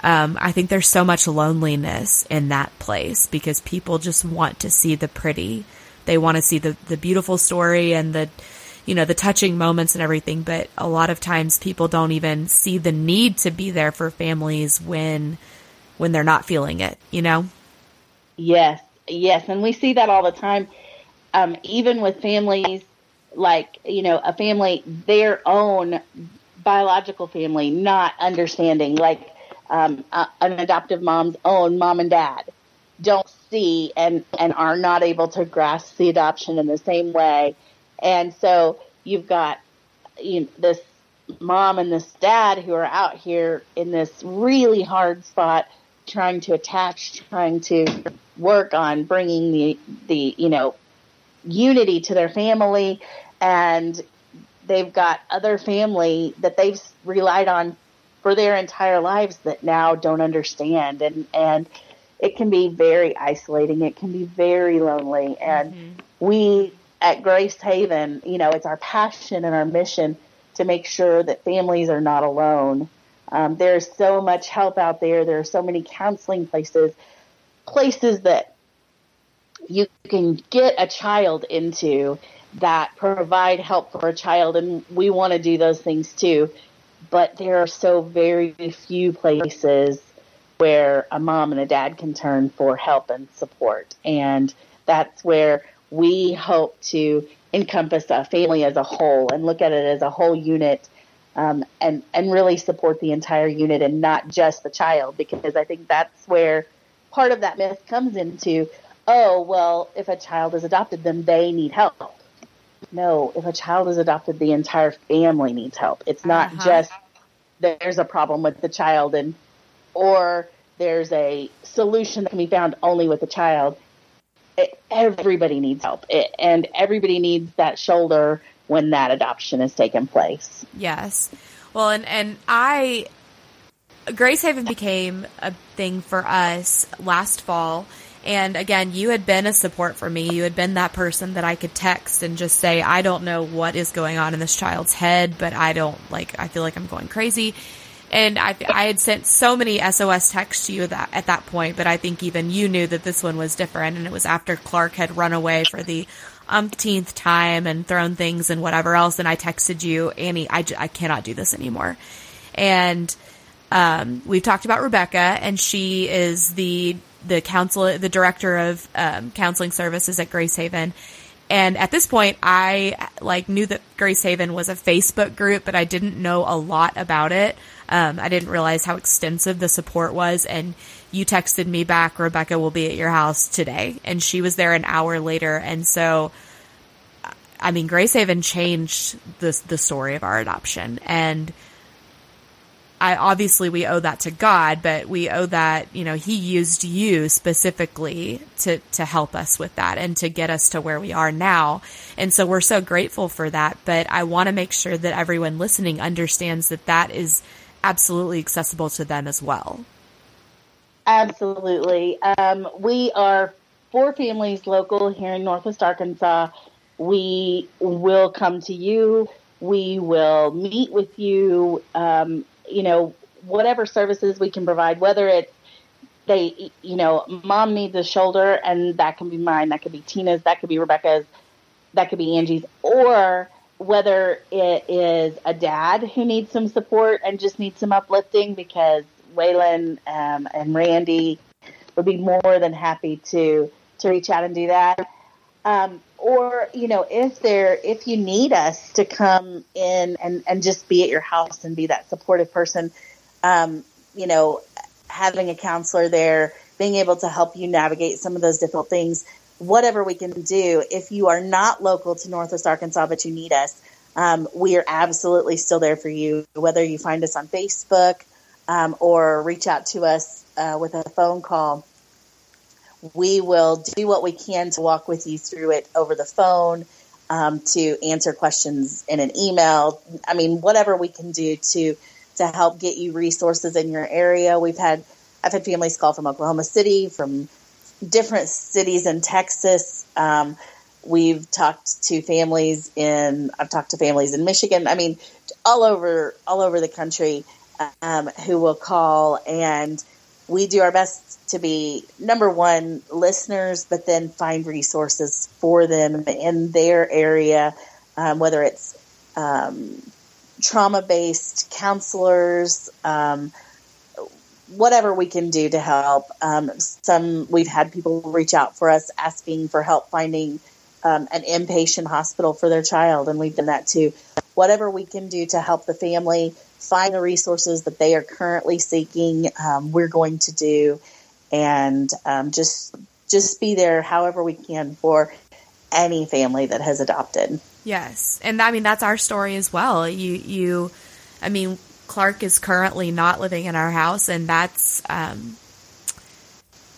um, I think there's so much loneliness in that place because people just want to see the pretty. They want to see the the beautiful story and the you know the touching moments and everything but a lot of times people don't even see the need to be there for families when when they're not feeling it you know? Yes Yes, and we see that all the time, um, even with families like you know a family their own biological family not understanding like um, an adoptive mom's own mom and dad don't see and and are not able to grasp the adoption in the same way and so you've got you know, this mom and this dad who are out here in this really hard spot trying to attach trying to work on bringing the the you know unity to their family. And they've got other family that they've relied on for their entire lives that now don't understand. And and it can be very isolating. It can be very lonely. And mm-hmm. we at Grace Haven you know it's our passion and our mission to make sure that families are not alone um, there's so much help out there there are so many counseling places places that you can get a child into that provide help for a child, and we want to do those things too. But there are so very few places where a mom and a dad can turn for help and support. And that's where we hope to encompass a family as a whole and look at it as a whole unit um, and and really support the entire unit and not just the child because I think that's where part of that myth comes into oh well if a child is adopted then they need help. No if a child is adopted the entire family needs help. It's not uh-huh. just there's a problem with the child and or there's a solution that can be found only with the child everybody needs help it, and everybody needs that shoulder when that adoption has taken place. Yes. Well, and, and I, Grace Haven became a thing for us last fall. And again, you had been a support for me. You had been that person that I could text and just say, I don't know what is going on in this child's head, but I don't like, I feel like I'm going crazy. And I, I had sent so many SOS texts to you that at that point, but I think even you knew that this one was different. And it was after Clark had run away for the umpteenth time and thrown things and whatever else. And I texted you, Annie, I, I cannot do this anymore. And, um, we've talked about Rebecca and she is the, the counselor, the director of, um, counseling services at Grace Haven. And at this point, I like knew that Grace Haven was a Facebook group, but I didn't know a lot about it. Um, I didn't realize how extensive the support was. And you texted me back, Rebecca will be at your house today. And she was there an hour later. And so, I mean, Grace Haven changed the, the story of our adoption. And I obviously we owe that to God, but we owe that, you know, he used you specifically to, to help us with that and to get us to where we are now. And so we're so grateful for that. But I want to make sure that everyone listening understands that that is absolutely accessible to them as well. Absolutely. Um, we are four families local here in Northwest Arkansas. We will come to you. We will meet with you. Um, you know, whatever services we can provide, whether it's they, you know, mom needs a shoulder and that can be mine, that could be Tina's, that could be Rebecca's, that could be Angie's, or whether it is a dad who needs some support and just needs some uplifting because Waylon um, and Randy would be more than happy to to reach out and do that. Um, or you know, if there if you need us to come in and and just be at your house and be that supportive person, um, you know, having a counselor there, being able to help you navigate some of those difficult things whatever we can do. If you are not local to Northwest Arkansas, but you need us, um, we are absolutely still there for you. Whether you find us on Facebook um, or reach out to us uh, with a phone call, we will do what we can to walk with you through it over the phone, um, to answer questions in an email. I mean, whatever we can do to to help get you resources in your area. We've had I've had families call from Oklahoma City, from different cities in Texas. Um, we've talked to families in, I've talked to families in Michigan. I mean, all over, all over the country, um, who will call and we do our best to be number one listeners, but then find resources for them in their area, um, whether it's, um, trauma based counselors, um, whatever we can do to help. Um, some we've had people reach out for us asking for help finding um, an inpatient hospital for their child, and we've done that too. Whatever we can do to help the family find the resources that they are currently seeking, um, we're going to do, and um, just just be there however we can for any family that has adopted. Yes, and I mean that's our story as well. You you, I mean Clark is currently not living in our house, and that's, um,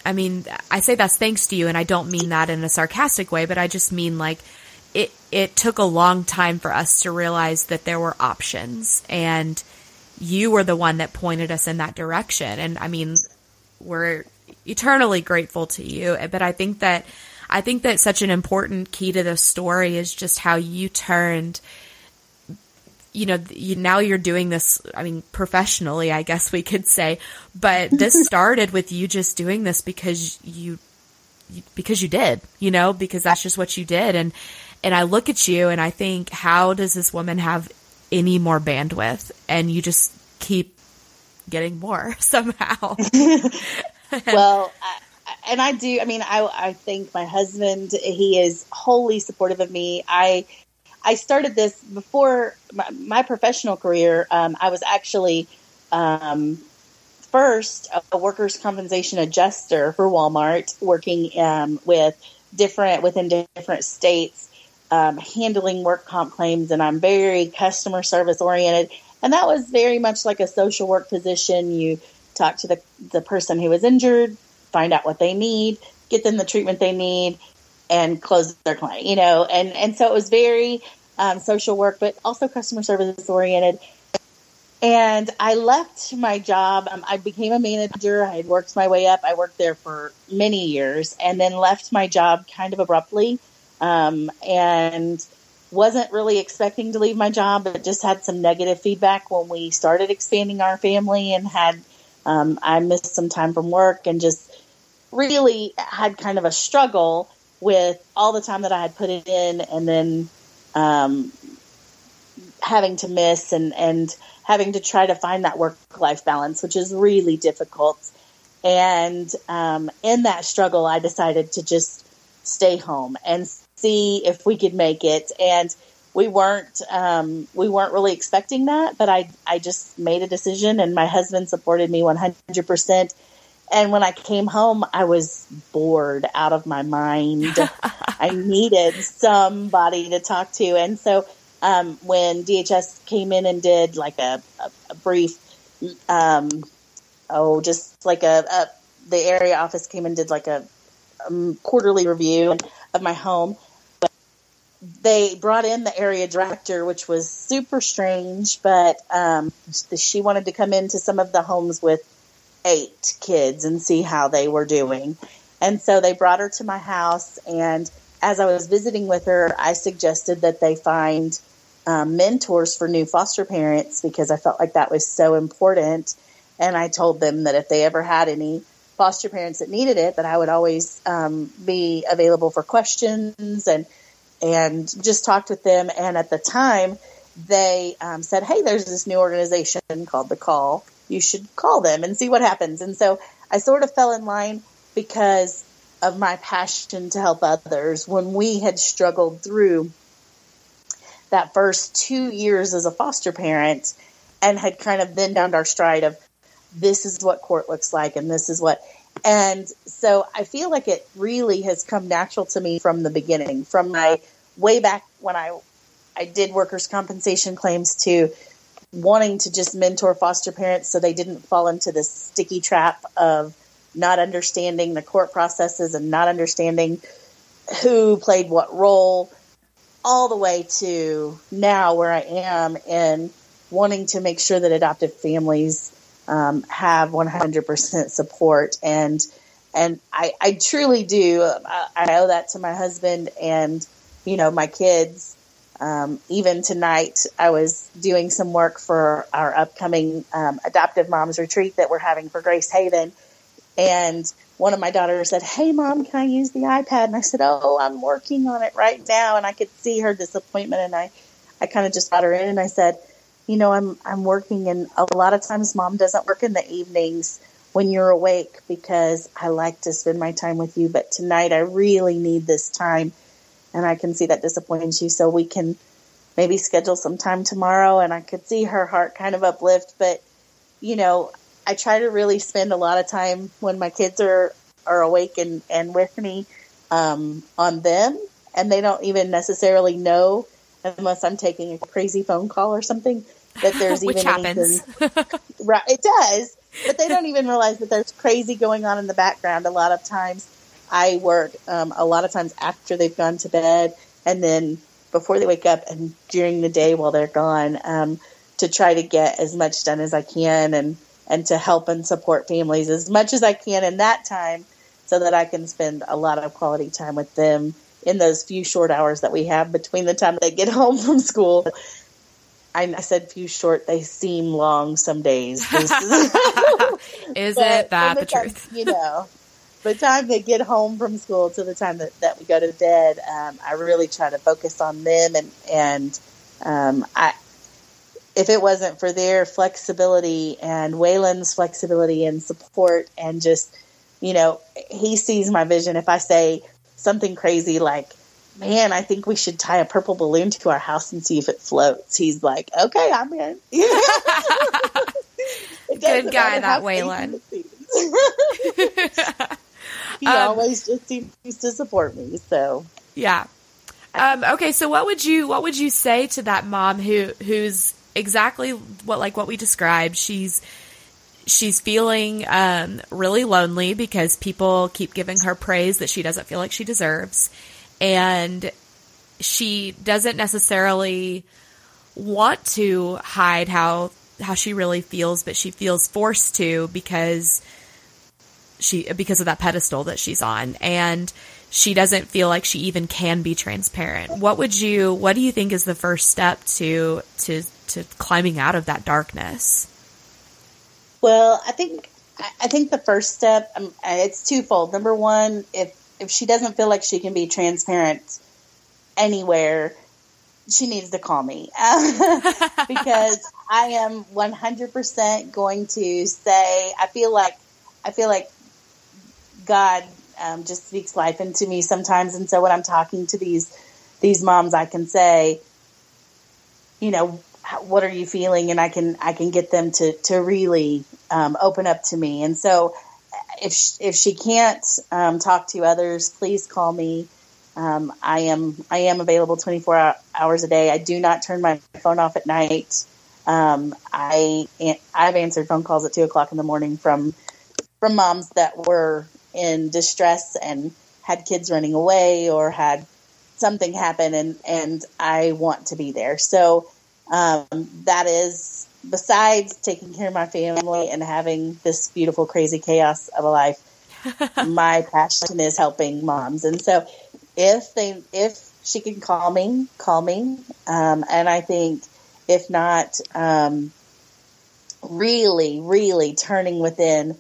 I mean, I say that's thanks to you, and I don't mean that in a sarcastic way, but I just mean like it. It took a long time for us to realize that there were options, and you were the one that pointed us in that direction. And I mean, we're eternally grateful to you. But I think that I think that such an important key to this story is just how you turned you know, you, now you're doing this, I mean, professionally, I guess we could say, but this (laughs) started with you just doing this because you, because you did, you know, because that's just what you did. And, and I look at you and I think, how does this woman have any more bandwidth? And you just keep getting more (laughs) somehow. (laughs) well, I, and I do. I mean, I I think my husband he is wholly supportive of me. I I started this before my, my professional career. Um, I was actually um, first a workers' compensation adjuster for Walmart, working um, with different within different states, um, handling work comp claims, and I'm very customer service oriented. And that was very much like a social work position. You talk to the the person who was injured, find out what they need, get them the treatment they need, and close their client. You know, and and so it was very um, social work, but also customer service oriented. And I left my job. Um, I became a manager. I had worked my way up. I worked there for many years, and then left my job kind of abruptly, um, and wasn't really expecting to leave my job, but just had some negative feedback when we started expanding our family, and had um, I missed some time from work, and just really had kind of a struggle with all the time that I had put it in, and then um, having to miss and and having to try to find that work life balance, which is really difficult. And um, in that struggle, I decided to just stay home and see if we could make it. And we weren't um, we weren't really expecting that, but I I just made a decision, and my husband supported me one hundred percent. And when I came home, I was bored out of my mind. (laughs) I needed somebody to talk to. And so um, when DHS came in and did like a, a, a brief, um, oh, just like a, a, the area office came and did like a, um, quarterly review of my home. They brought in the area director, which was super strange, but um, she wanted to come into some of the homes with eight kids and see how they were doing. And so they brought her to my house. And as I was visiting with her, I suggested that they find um, mentors for new foster parents because I felt like that was so important. And I told them that if they ever had any foster parents that needed it, that I would always um, be available for questions and and just talked with them. And at the time, they um, said, "Hey, there's this new organization called the Call, you should call them and see what happens. And so I sort of fell in line because of my passion to help others. When we had struggled through that first two years as a foster parent and had kind of then down our stride of this is what court looks like and this is what and so I feel like it really has come natural to me from the beginning, from my way back when I I did workers' compensation claims to wanting to just mentor foster parents so they didn't fall into this sticky trap of not understanding the court processes and not understanding who played what role, all the way to now where I am in wanting to make sure that adoptive families um, have 100% support and and I, I truly do. I, I owe that to my husband and you know my kids um, even tonight, I was doing some work for our upcoming um, adoptive moms retreat that we're having for Grace Haven. And one of my daughters said, Hey, mom, can I use the iPad? And I said, Oh, I'm working on it right now. And I could see her disappointment. And I, I kind of just got her in and I said, You know, I'm, I'm working. And a lot of times mom doesn't work in the evenings when you're awake because I like to spend my time with you. But tonight I really need this time and I can see that disappoints you. So we can maybe schedule some time tomorrow and I could see her heart kind of uplift. But, you know, I try to really spend a lot of time when my kids are, are awake and, and with me, um, on them. And they don't even necessarily know unless I'm taking a crazy phone call or something that (laughs) there's even happens. anything. (laughs) right. It does. But they don't even realize that there's crazy going on in the background a lot of times I work um, a lot of times after they've gone to bed and then before they wake up and during the day while they're gone um, to try to get as much done as I can and, and to help and support families as much as I can in that time so that I can spend a lot of quality time with them in those few short hours that we have between the time they get (laughs) home from school. I, I said few short, they seem long some days. (laughs) (laughs) Is it that the, the truth? you know, the time they get home from school to the time that, that we go to bed, um, I really try to focus on them and, and, um, I, if it wasn't for their flexibility and Waylon's flexibility and support and just, you know, he sees my vision. If I say something crazy like, man, I think we should tie a purple balloon to our house and see if it floats. He's like, okay, I'm in. (laughs) Good guy, that Waylon. (laughs) (laughs) he um, always just seems to support me. So yeah. Um, okay, so what would you what would you say to that mom who who's exactly what like what we described? She's she's feeling um, really lonely because people keep giving her praise that she doesn't feel like she deserves, and she doesn't necessarily want to hide how how she really feels, but she feels forced to because she because of that pedestal that she's on and she doesn't feel like she even can be transparent. What would you what do you think is the first step to to to climbing out of that darkness? Well, I think I think the first step um, it's twofold. Number one, if if she doesn't feel like she can be transparent anywhere, she needs to call me (laughs) because I am 100% going to say I feel like I feel like God um, just speaks life into me sometimes, and so when I'm talking to these these moms, I can say, you know, what are you feeling, and I can I can get them to to really um, open up to me, and so if she, if she can't um, talk to others, please call me. Um, I am I am available 24 hours a day. I do not turn my phone off at night. Um, I I've answered phone calls at two o'clock in the morning from from moms that were in distress and had kids running away or had something happen, and and I want to be there. So um, that is besides taking care of my family and having this beautiful, crazy chaos of a life. (laughs) my passion is helping moms, and so if they if she can call me, call me. Um, and I think if not, um, really, really turning within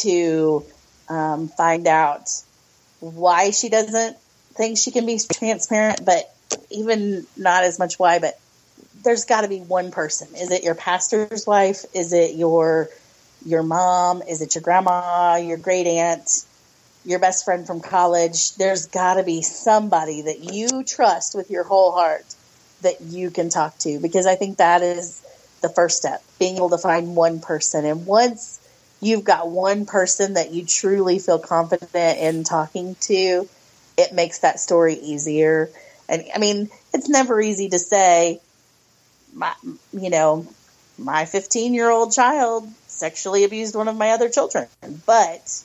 to um, find out why she doesn't think she can be transparent, but even not as much why, but there's got to be one person. Is it your pastor's wife? Is it your your mom? Is it your grandma? Your great aunt? your best friend from college, there's got to be somebody that you trust with your whole heart that you can talk to because I think that is the first step, being able to find one person. And once you've got one person that you truly feel confident in talking to, it makes that story easier. And I mean, it's never easy to say, my, you know, my 15 year old child sexually abused one of my other children, but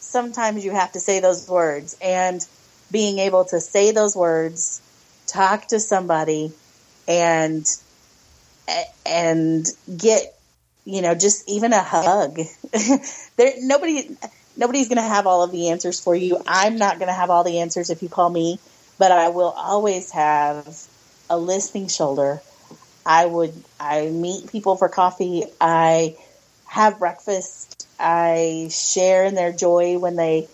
sometimes you have to say those words and being able to say those words, talk to somebody and, and get, you know, just even a hug. (laughs) there, nobody, nobody's going to have all of the answers for you. I'm not going to have all the answers if you call me, but I will always have a listening shoulder. I would, I meet people for coffee. I have breakfast I share in their joy when they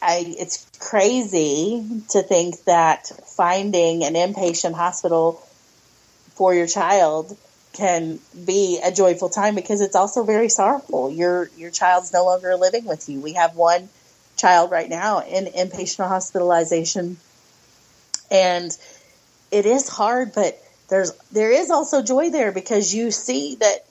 I it's crazy to think that finding an inpatient hospital for your child can be a joyful time because it's also very sorrowful. Your your child's no longer living with you. We have one child right now in inpatient hospitalization and it is hard but there's there is also joy there because you see that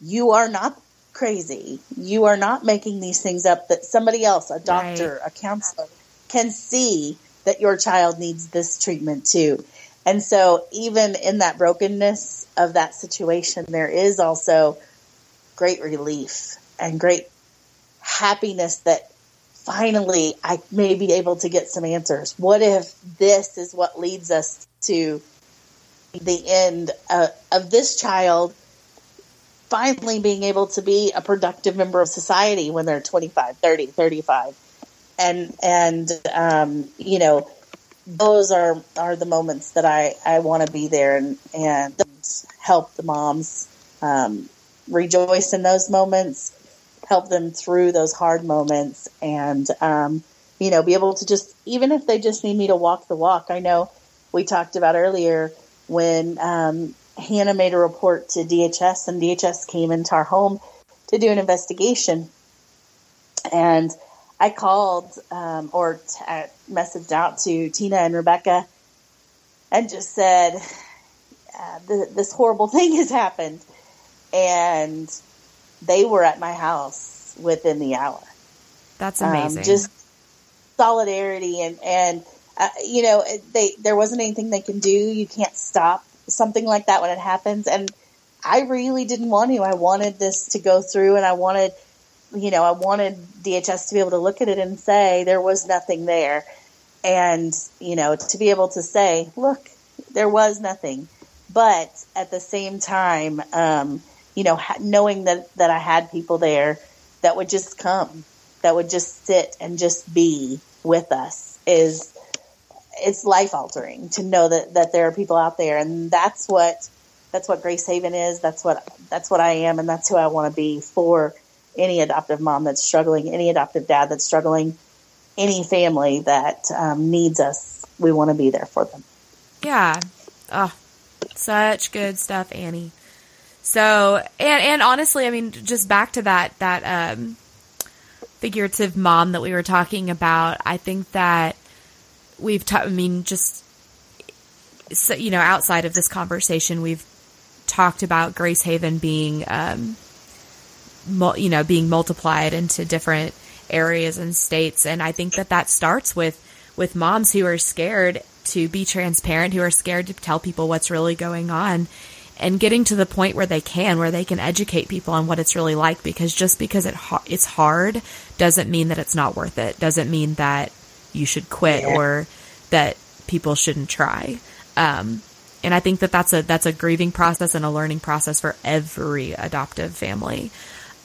you are not crazy. You are not making these things up that somebody else, a doctor, right. a counselor, can see that your child needs this treatment too. And so even in that brokenness of that situation, there is also great relief and great happiness that finally I may be able to get some answers. What if this is what leads us to the end uh, of this child finally being able to be a productive member of society when they're 25, 30, 35. And, and, um, you know, those are, are the moments that I, I want to be there and, and help the moms, um, rejoice in those moments help them through those hard moments and, um, you know, be able to just, even if they just need me to walk the walk. I know we talked about earlier when um, Hannah made a report to DHS and DHS came into our home to do an investigation. And I called um, or t- messaged out to Tina and Rebecca and just said, uh, this horrible (laughs) thing has happened. And they were at my house within the hour. That's amazing. Um, just solidarity and, and, uh, you know, they, there wasn't anything they can do. You can't stop something like that when it happens. And I really didn't want to. I wanted this to go through and I wanted, you know, I wanted DHS to be able to look at it and say there was nothing there. And, you know, to be able to say, look, there was nothing. But at the same time, um, you know, knowing that, that I had people there that would just come, that would just sit and just be with us is, it's life altering to know that, that there are people out there. And that's what, that's what Grace Haven is. That's what, that's what I am. And that's who I want to be for any adoptive mom that's struggling, any adoptive dad that's struggling, any family that um, needs us. We want to be there for them. Yeah. Oh, such good stuff, Annie. So, and, and honestly, I mean, just back to that, that, um, figurative mom that we were talking about, I think that we've, ta- I mean, just, you know, outside of this conversation, we've talked about Grace Haven being, um, you know, being multiplied into different areas and states. And I think that that starts with, with moms who are scared to be transparent, who are scared to tell people what's really going on and getting to the point where they can, where they can educate people on what it's really like. Because just because it it's hard doesn't mean that it's not worth it. Doesn't mean that you should quit yeah. or that people shouldn't try. Um, and I think that that's a that's a grieving process and a learning process for every adoptive family.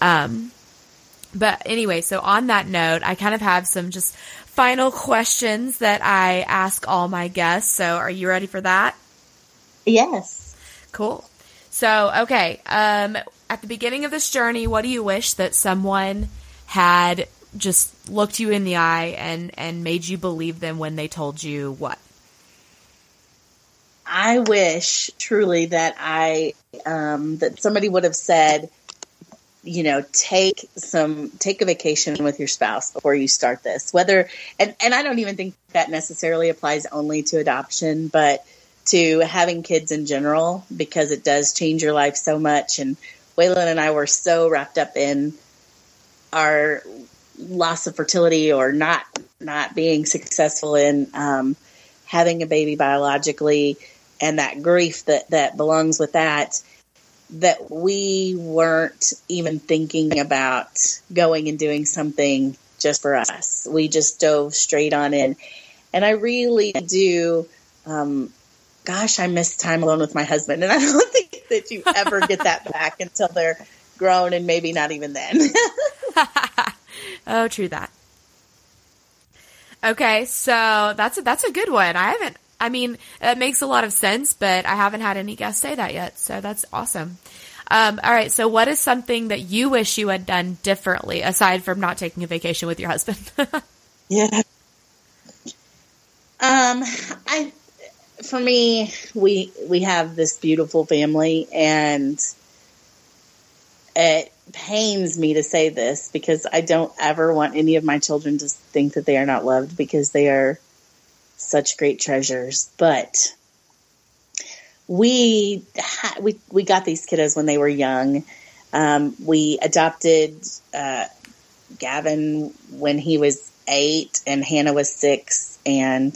Um, but anyway, so on that note, I kind of have some just final questions that I ask all my guests. So, are you ready for that? Yes. Cool. So, okay. Um, at the beginning of this journey, what do you wish that someone had just looked you in the eye and, and made you believe them when they told you what? I wish truly that I, um, that somebody would have said, you know, take some, take a vacation with your spouse before you start this. Whether, and, and I don't even think that necessarily applies only to adoption, but to having kids in general because it does change your life so much. And Waylon and I were so wrapped up in our loss of fertility or not not being successful in um, having a baby biologically and that grief that that belongs with that that we weren't even thinking about going and doing something just for us. We just dove straight on in. And I really do um, gosh, I miss time alone with my husband. And I don't (laughs) think that you ever get that back until they're grown and maybe not even then. (laughs) oh, true that. Okay, so that's a, that's a good one. I haven't. I mean, it makes a lot of sense, but I haven't had any guests say that yet, so that's awesome. Um, all right, so what is something that you wish you had done differently aside from not taking a vacation with your husband? (laughs) yeah. Um, I for me, we we have this beautiful family, and it pains me to say this because I don't ever want any of my children to think that they are not loved because they are such great treasures. But we ha- we we got these kiddos when they were young. Um, we adopted uh, Gavin when he was eight, and Hannah was six, and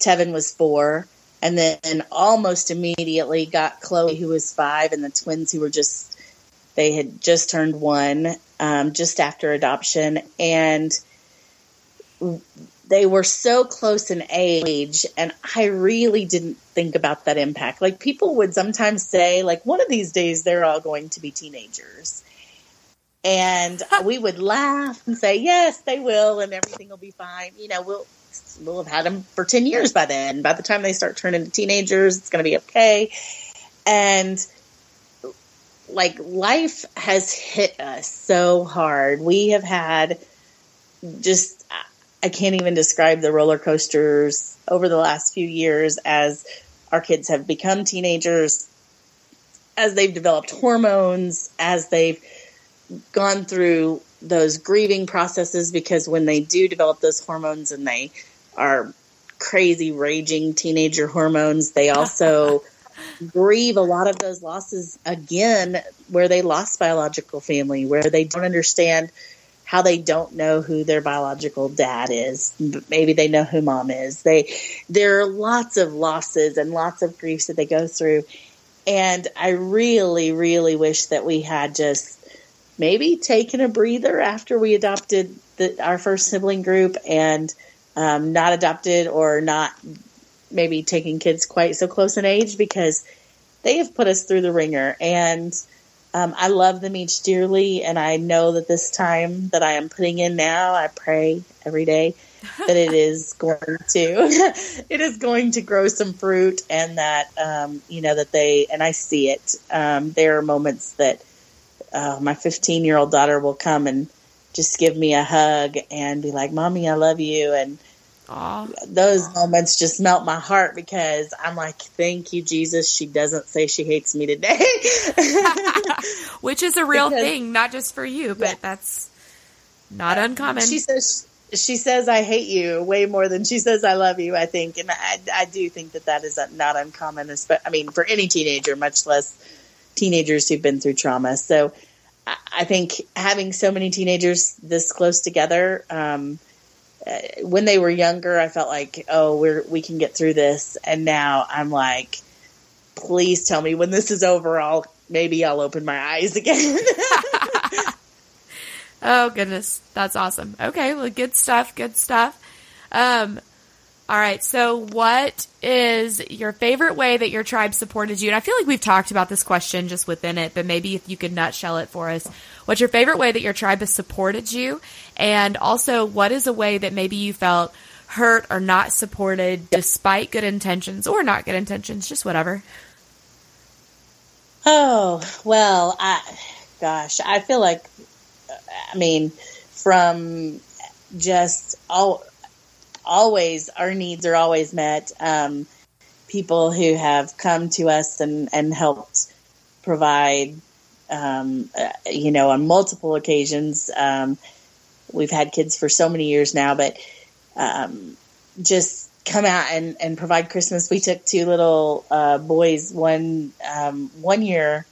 Tevin was four and then almost immediately got Chloe, who was five, and the twins who were just, they had just turned one, um, just after adoption. And they were so close in age, and I really didn't think about that impact. Like people would sometimes say, like, one of these days they're all going to be teenagers. And we would laugh and say, yes, they will, and everything will be fine. You know, we'll, we'll have had them for 10 years by then. By the time they start turning into teenagers, it's going to be okay. And like life has hit us so hard. We have had just I can't even describe the roller coasters over the last few years as our kids have become teenagers, as they've developed hormones, as they've gone through those grieving processes because when they do develop those hormones and they are crazy raging teenager hormones, they (laughs) also grieve a lot of those losses again where they lost biological family, where they don't understand how they don't know who their biological dad is. Maybe they know who mom is. They there are lots of losses and lots of griefs that they go through. And I really, really wish that we had just maybe taken a breather after we adopted the, our first sibling group and um, not adopted or not maybe taking kids quite so close in age because they have put us through the ringer and um, I love them each dearly, and I know that this time that I am putting in now, I pray every day (laughs) that it is going to (laughs) it is going to grow some fruit, and that um, you know that they and I see it. Um, there are moments that uh, my 15 year old daughter will come and just give me a hug and be like, "Mommy, I love you," and Aww. Those moments just melt my heart because I'm like, thank you, Jesus. She doesn't say she hates me today. (laughs) Which is a real because, thing, not just for you, but yeah. that's not uncommon. She says, she says, I hate you way more than she says, I love you, I think. And I, I do think that that is not uncommon. I mean, for any teenager, much less teenagers who've been through trauma. So I think having so many teenagers this close together, um, uh, when they were younger, I felt like, oh, we're we can get through this, and now I'm like, please tell me when this is over, I'll maybe I'll open my eyes again. (laughs) (laughs) oh goodness, that's awesome. Okay, well, good stuff. Good stuff. Um, all right. So, what is your favorite way that your tribe supported you? And I feel like we've talked about this question just within it, but maybe if you could nutshell it for us. What's your favorite way that your tribe has supported you? And also, what is a way that maybe you felt hurt or not supported despite good intentions or not good intentions, just whatever? Oh, well, I, gosh, I feel like, I mean, from just all, always our needs are always met. Um, people who have come to us and, and helped provide, um, uh, you know, on multiple occasions. Um, we've had kids for so many years now, but um, just come out and, and provide Christmas. We took two little uh, boys one um, one year,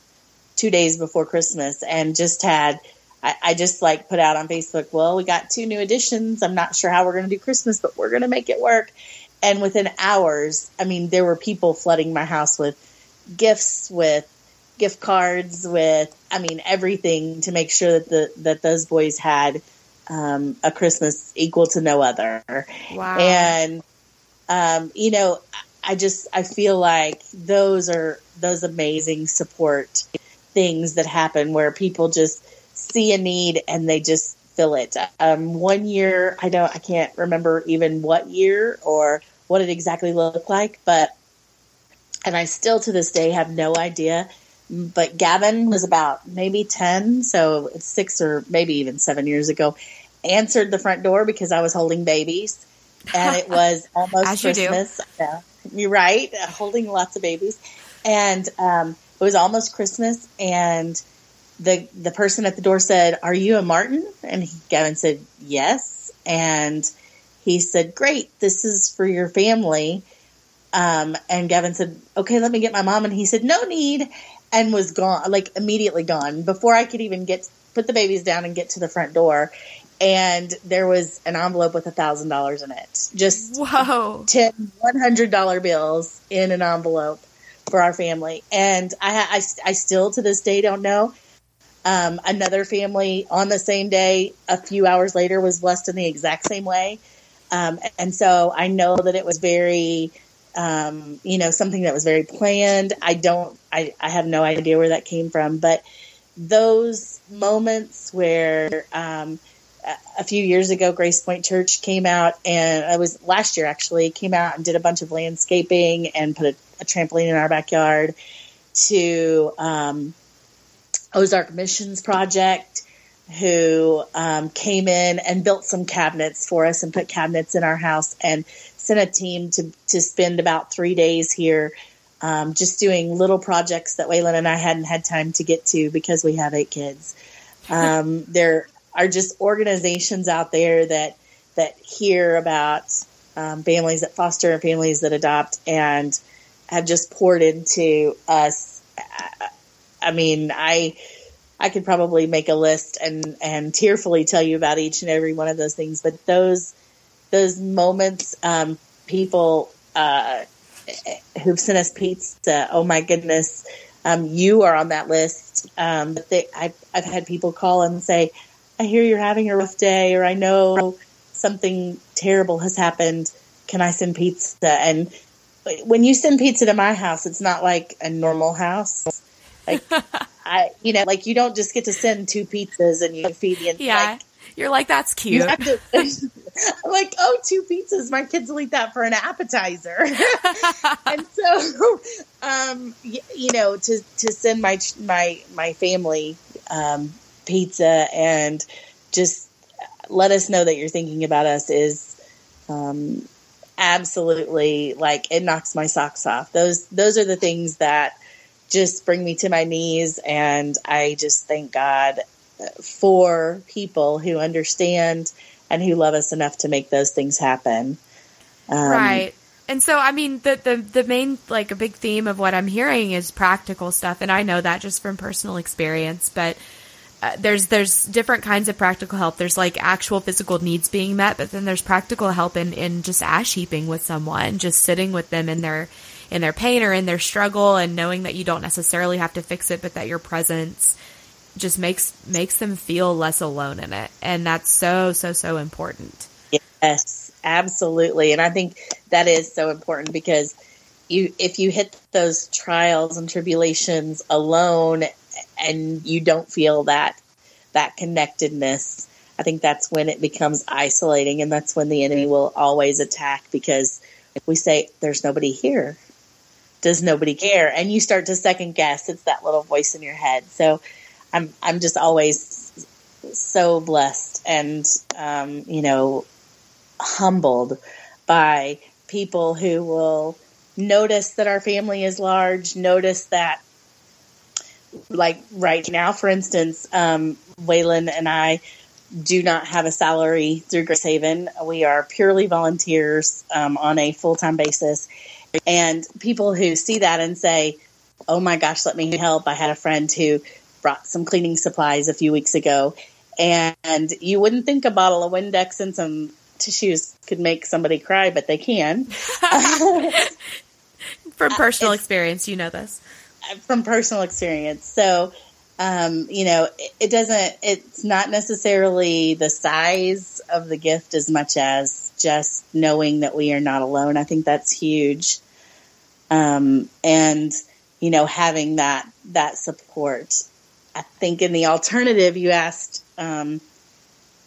two days before Christmas, and just had I, I just like put out on Facebook, well, we got two new additions. I'm not sure how we're going to do Christmas, but we're going to make it work. And within hours, I mean, there were people flooding my house with gifts, with gift cards, with, I mean, everything to make sure that the, that those boys had, um, a Christmas equal to no other. Wow. And, um, you know, I just, I feel like those are those amazing support things that happen where people just, see a need and they just fill it. Um, one year, I don't, I can't remember even what year or what it exactly looked like, but, and I still to this day have no idea. But Gavin was about maybe 10, so six or maybe even seven years ago, answered the front door because I was holding babies. And it (laughs) was almost Christmas. You You're right, holding lots of babies. And um, it was almost Christmas, and the the person at the door said, "Are you a Martin?" And he, Gavin said, "Yes." And he said, "Great, this is for your family." Um, and Gavin said, "Okay, let me get my mom." And he said, "No need," and was gone, like immediately gone before I could even get put the babies down and get to the front door. And there was an envelope with a thousand dollars in it. Just whoa, ten one hundred dollar bills in an envelope for our family. And I, I, I still to this day don't know um, another family on the same day, a few hours later, was blessed in the exact same way. Um, and so I know that it was very, um, you know, something that was very planned. I don't, I, I have no idea where that came from, but those moments where, um, a few years ago, Grace Point Church came out and I was last year actually came out and did a bunch of landscaping and put a, a trampoline in our backyard to, um, Ozark Missions Project, who um, came in and built some cabinets for us and put cabinets in our house and sent a team to, to spend about three days here um, just doing little projects that Waylon and I hadn't had time to get to because we have eight kids. Um, (laughs) there are just organizations out there that that hear about um, families that foster and families that adopt and have just poured into us. I mean, I I could probably make a list and and tearfully tell you about each and every one of those things, but those those moments, um, people uh, who've sent us pizza. Oh my goodness, um, you are on that list. Um, but they, I've, I've had people call and say, "I hear you're having a rough day," or "I know something terrible has happened. Can I send pizza?" And when you send pizza to my house, it's not like a normal house. Like (laughs) I, you know, like you don't just get to send two pizzas and you feed the. Yeah, like, you're like that's (laughs) cute. To, (laughs) like, oh, two pizzas. My kids will eat that for an appetizer. and so, um, you, you, know, to to send my my my family um, pizza and just let us know that you're thinking about us is um, absolutely like it knocks my socks off. Those those are the things that just bring me to my knees, and I just thank God for people who understand and who love us enough to make those things happen. Um, right. And so, I mean, the, the, the main, like, a big theme of what I'm hearing is practical stuff. And I know that just from personal experience, but uh, there's, there's different kinds of practical help. There's like actual physical needs being met, but then there's practical help in, in just ash heaping with someone, just sitting with them in their, in their pain or in their struggle and knowing that you don't necessarily have to fix it, but that your presence just makes makes them feel less alone in it. And that's so so so important. Yes absolutely. And i think that is so important because you if you hit those trials and tribulations alone and you don't feel that that connectedness i think that's when it becomes isolating and that's when the enemy will always attack because we say there's nobody here does nobody care and you start to second guess it's that little voice in your head so I'm I'm just always so blessed and um, you know humbled by people who will notice that our family is large, notice that like right now, for instance, um, Waylon and I do not have a salary through Grace Haven. We are purely volunteers um, on a full time basis. And people who see that and say, Oh my gosh, let me help. I had a friend who brought some cleaning supplies a few weeks ago, and you wouldn't think a bottle of Windex and some tissues could make somebody cry, but they can. (laughs) from personal experience, you know this. From personal experience. So, um, you know, it, it, doesn't, it's not necessarily the size of the gift as much as just knowing that we are not alone. I think that's huge. Um, and, you know, having that, that support. I think in the alternative, you asked, um,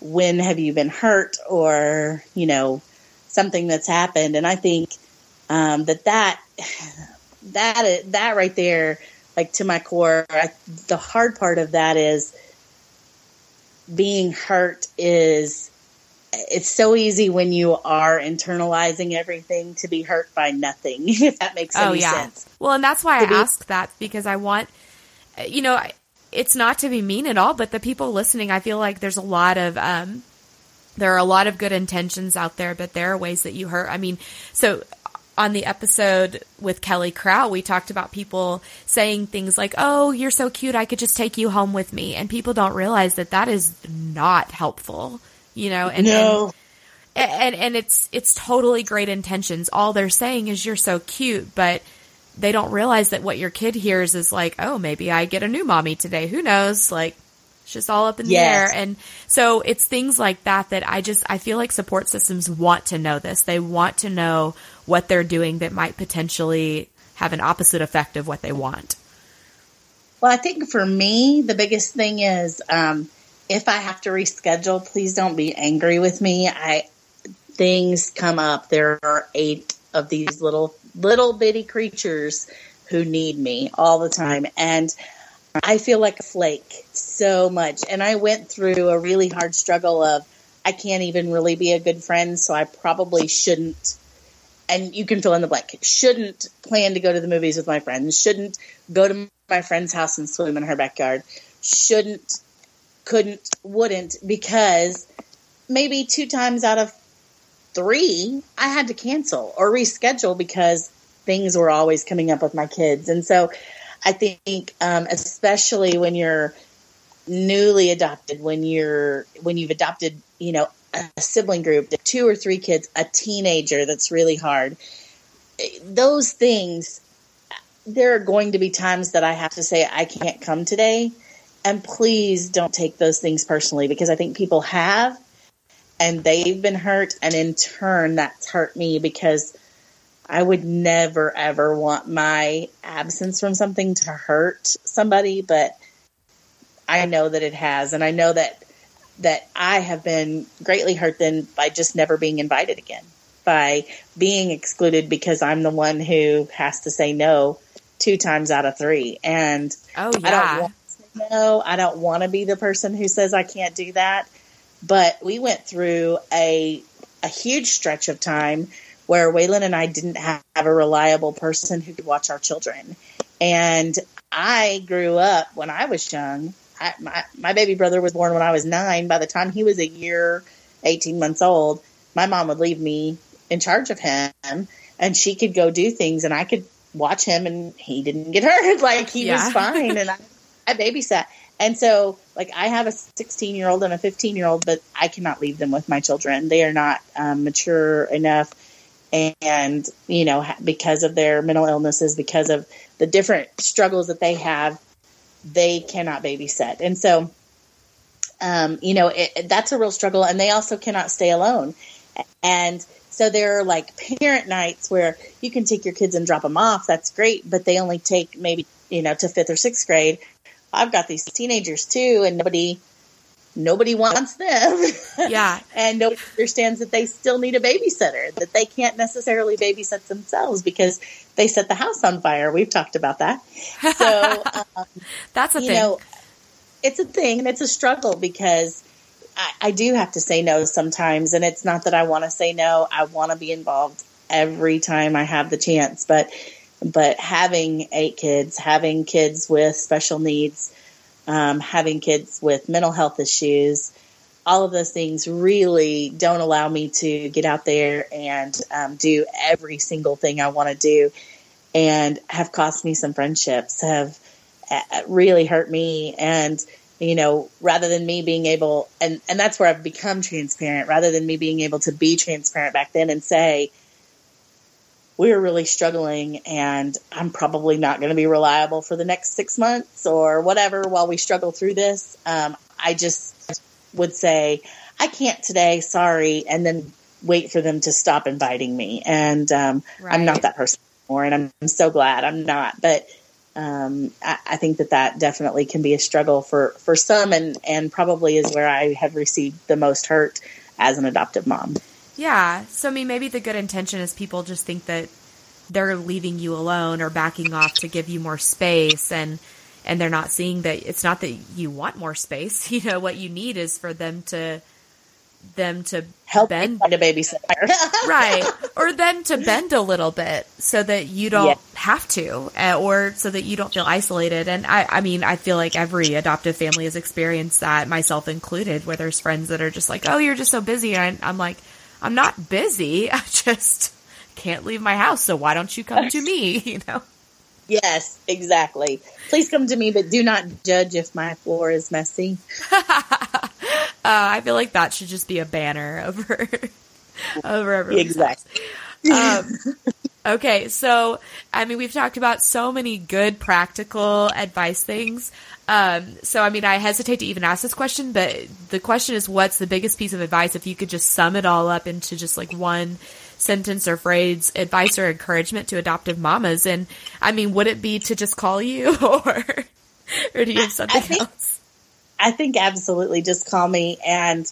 when have you been hurt or, you know, something that's happened. And I think, um, that that, (sighs) that, that right there, like to my core, I, the hard part of that is being hurt is, it's so easy when you are internalizing everything to be hurt by nothing, (laughs) if that makes oh, any yeah. sense. Well, and that's why to I be- ask that because I want, you know, it's not to be mean at all, but the people listening, I feel like there's a lot of, um, there are a lot of good intentions out there, but there are ways that you hurt. I mean, so on the episode with Kelly Crow, we talked about people saying things like, "Oh, you're so cute, I could just take you home with me," and people don't realize that that is not helpful, you know. And, no. and and and it's it's totally great intentions. All they're saying is you're so cute, but they don't realize that what your kid hears is like, oh, maybe I get a new mommy today. Who knows? Like, it's just all up in yes. the air. And so it's things like that that I just, I feel like support systems want to know this. They want to know what they're doing that might potentially have an opposite effect of what they want. Well, I think for me, the biggest thing is, um, if I have to reschedule, please don't be angry with me. I, things come up. There are eight of these little little bitty creatures who need me all the time. And I feel like a flake so much. And I went through a really hard struggle of I can't even really be a good friend, so I probably shouldn't. And you can fill in the blank. Shouldn't plan to go to the movies with my friends. Shouldn't go to my friend's house and swim in her backyard. Shouldn't, couldn't, wouldn't, because maybe two times out of three, I had to cancel or reschedule because things were always coming up with my kids. And so I think, um, especially when you're newly adopted, when you're, when you've adopted, you know, a sibling group, two or three kids, a teenager that's really hard. Those things, there are going to be times that I have to say, I can't come today. And please don't take those things personally because I think people have and they've been hurt. And in turn, that's hurt me because I would never ever want my absence from something to hurt somebody, but I know that it has. And I know that that I have been greatly hurt then by just never being invited again, by being excluded because I'm the one who has to say no two times out of three. And oh, yeah. I don't want no. I don't want to be the person who says I can't do that. But we went through a a huge stretch of time where Waylon and I didn't have a reliable person who could watch our children. And I grew up when I was young I, my, my baby brother was born when I was nine. By the time he was a year, 18 months old, my mom would leave me in charge of him and she could go do things and I could watch him and he didn't get hurt. (laughs) Like he yeah. was fine. and I, I babysat. And so, like, I have a 16 year old and a 15 year old, but I cannot leave them with my children. They are not um, mature enough. And, you know, because of their mental illnesses, because of the different struggles that they have, they cannot babysit. And so, um, you know, it, that's a real struggle. And they also cannot stay alone. And so there are like parent nights where you can take your kids and drop them off. That's great. But they only take maybe, you know, to fifth or sixth grade. I've got these teenagers too, and nobody nobody wants them. (laughs) Yeah. and nobody understands that they still need a babysitter, that they can't necessarily babysit themselves because they set the house on fire. We've talked about that. So (laughs) um, that's a you thing. Know, it's a thing and it's a struggle because I, I do have to say no sometimes. And it's not that I want to say no. I want to be involved every time I have the chance, but, but having eight kids, having kids with special needs, um, having kids with mental health issues, all of those things really don't allow me to get out there and um, do every single thing I want to do, and have cost me some friendships, have uh, really hurt me, and you know, rather than me being able, and and that's where I've become transparent, rather than me being able to be transparent back then and say, we're really struggling and I'm probably not going to be reliable for the next six months or whatever while we struggle through this. Um, I just would say, I can't today, sorry, and then wait for them to stop inviting me. And um, right. I'm not that person anymore, and I'm, I'm so glad I'm not. But um, I, I, think that that definitely can be a struggle for, for some, and, and probably is where I have received the most hurt as an adoptive mom. Yeah. So, I mean, maybe the good intention is people just think that they're leaving you alone or backing off to give you more space and and they're not seeing that it's not that you want more space. (laughs) You know, what you need is for them to them to help bend find a babysitter. (laughs) right. Or them to bend a little bit so that you don't have to uh, or so that you don't feel isolated. And I, I mean, I feel like every adoptive family has experienced that, myself included, where there's friends that are just like, oh, you're just so busy. And I'm like, I'm not busy. (laughs) I just can't leave my house. So why don't you come to me? (laughs) You know? Yes, exactly. Please come to me, but do not judge if my floor is messy. (laughs) uh, I feel like that should just be a banner over over everything. Exactly. Um, okay, so I mean, we've talked about so many good practical advice things. Um, so I mean, I hesitate to even ask this question, but the question is, what's the biggest piece of advice if you could just sum it all up into just like one sentence or phrase, advice or encouragement to adoptive mamas? And I mean, would it be to just call you, (laughs) or or do you have something I think, else? I think absolutely, just call me and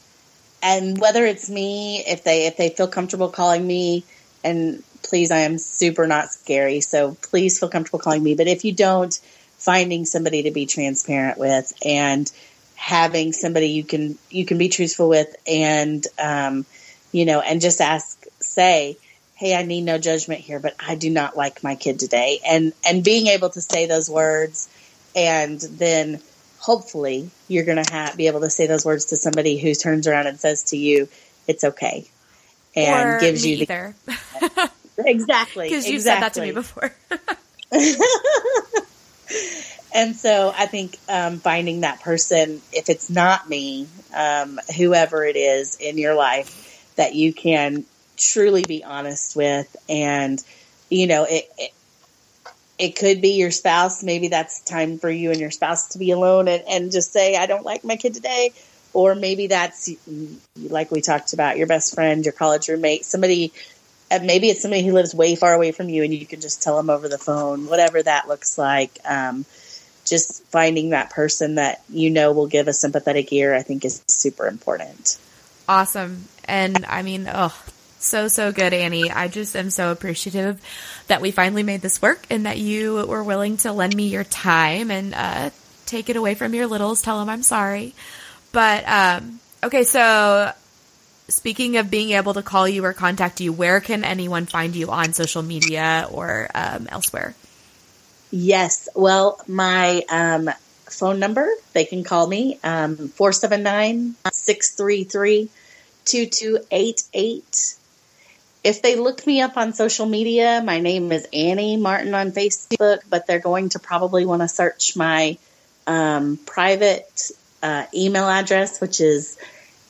and whether it's me, if they if they feel comfortable calling me, and please, I am super not scary, so please feel comfortable calling me. But if you don't finding somebody to be transparent with and having somebody you can you can be truthful with and um, you know and just ask say hey i need no judgment here but i do not like my kid today. And and being able to say those words and then hopefully you're going to have be able to say those words to somebody who turns around and says to you it's okay and or gives you the (laughs) exactly (laughs) because you exactly. said that to me before (laughs) and so I think um, finding that person, if it's not me, um, whoever it is in your life, that you can truly be honest with, and you know it, it it could be your spouse. Maybe that's time for you and your spouse to be alone and, and just say, I don't like my kid today. Or maybe that's like we talked about, your best friend, your college roommate, somebody, maybe it's somebody who lives way far away from you and you can just tell them over the phone, whatever that looks like. Um, just finding that person that you know will give a sympathetic ear, I think is super important. Awesome. And I mean, oh, so, so good, Annie. I just am so appreciative that we finally made this work and that you were willing to lend me your time and uh, take it away from your littles. Tell them I'm sorry. But, um, okay, so speaking of being able to call you or contact you, where can anyone find you on social media or um, elsewhere? Yes. Well, my um, phone number, they can call me, um, 479 633 2288. If they look me up on social media, my name is Annie Martin on Facebook, but they're going to probably want to search my um, private uh, email address, which is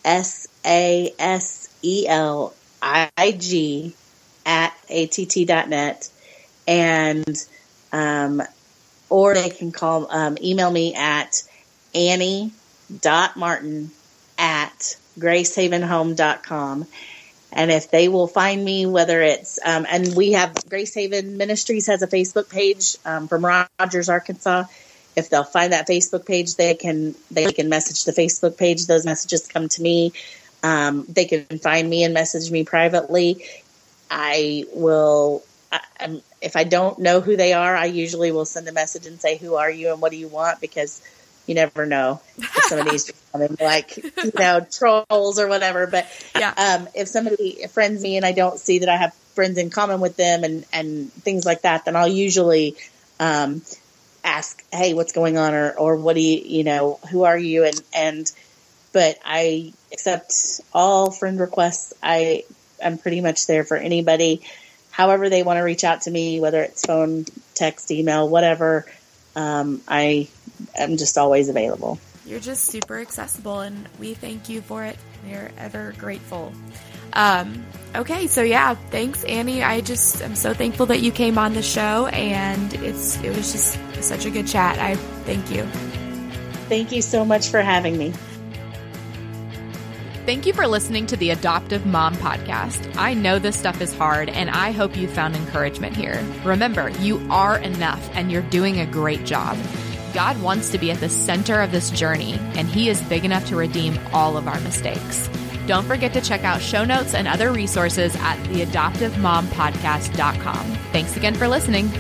S A S E L I G at att.net. And um, or they can call, um, email me at annie.martin at gracehavenhome.com. And if they will find me, whether it's, um, and we have Grace Haven Ministries has a Facebook page um, from Rogers, Arkansas. If they'll find that Facebook page, they can they can message the Facebook page. Those messages come to me. Um, they can find me and message me privately. I will I, if I don't know who they are, I usually will send a message and say, "Who are you and what do you want?" Because you never know if somebody's becoming (laughs) like you know trolls or whatever. But yeah. um, if somebody friends me and I don't see that I have friends in common with them and and things like that, then I'll usually um, ask, "Hey, what's going on?" or or what do you you know who are you and and but I accept all friend requests. I I'm pretty much there for anybody however they want to reach out to me, whether it's phone, text, email, whatever. Um, I am just always available. You're just super accessible, and we thank you for it. We're ever grateful. Um, okay, so yeah, thanks, Annie. I just I'm so thankful that you came on the show, and it's it was just such a good chat. I thank you. Thank you so much for having me. Thank you for listening to the Adoptive Mom Podcast. I know this stuff is hard, and I hope you found encouragement here. Remember, you are enough and you're doing a great job. God wants to be at the center of this journey, and He is big enough to redeem all of our mistakes. Don't forget to check out show notes and other resources at theadoptivemompodcast.com. Thanks again for listening.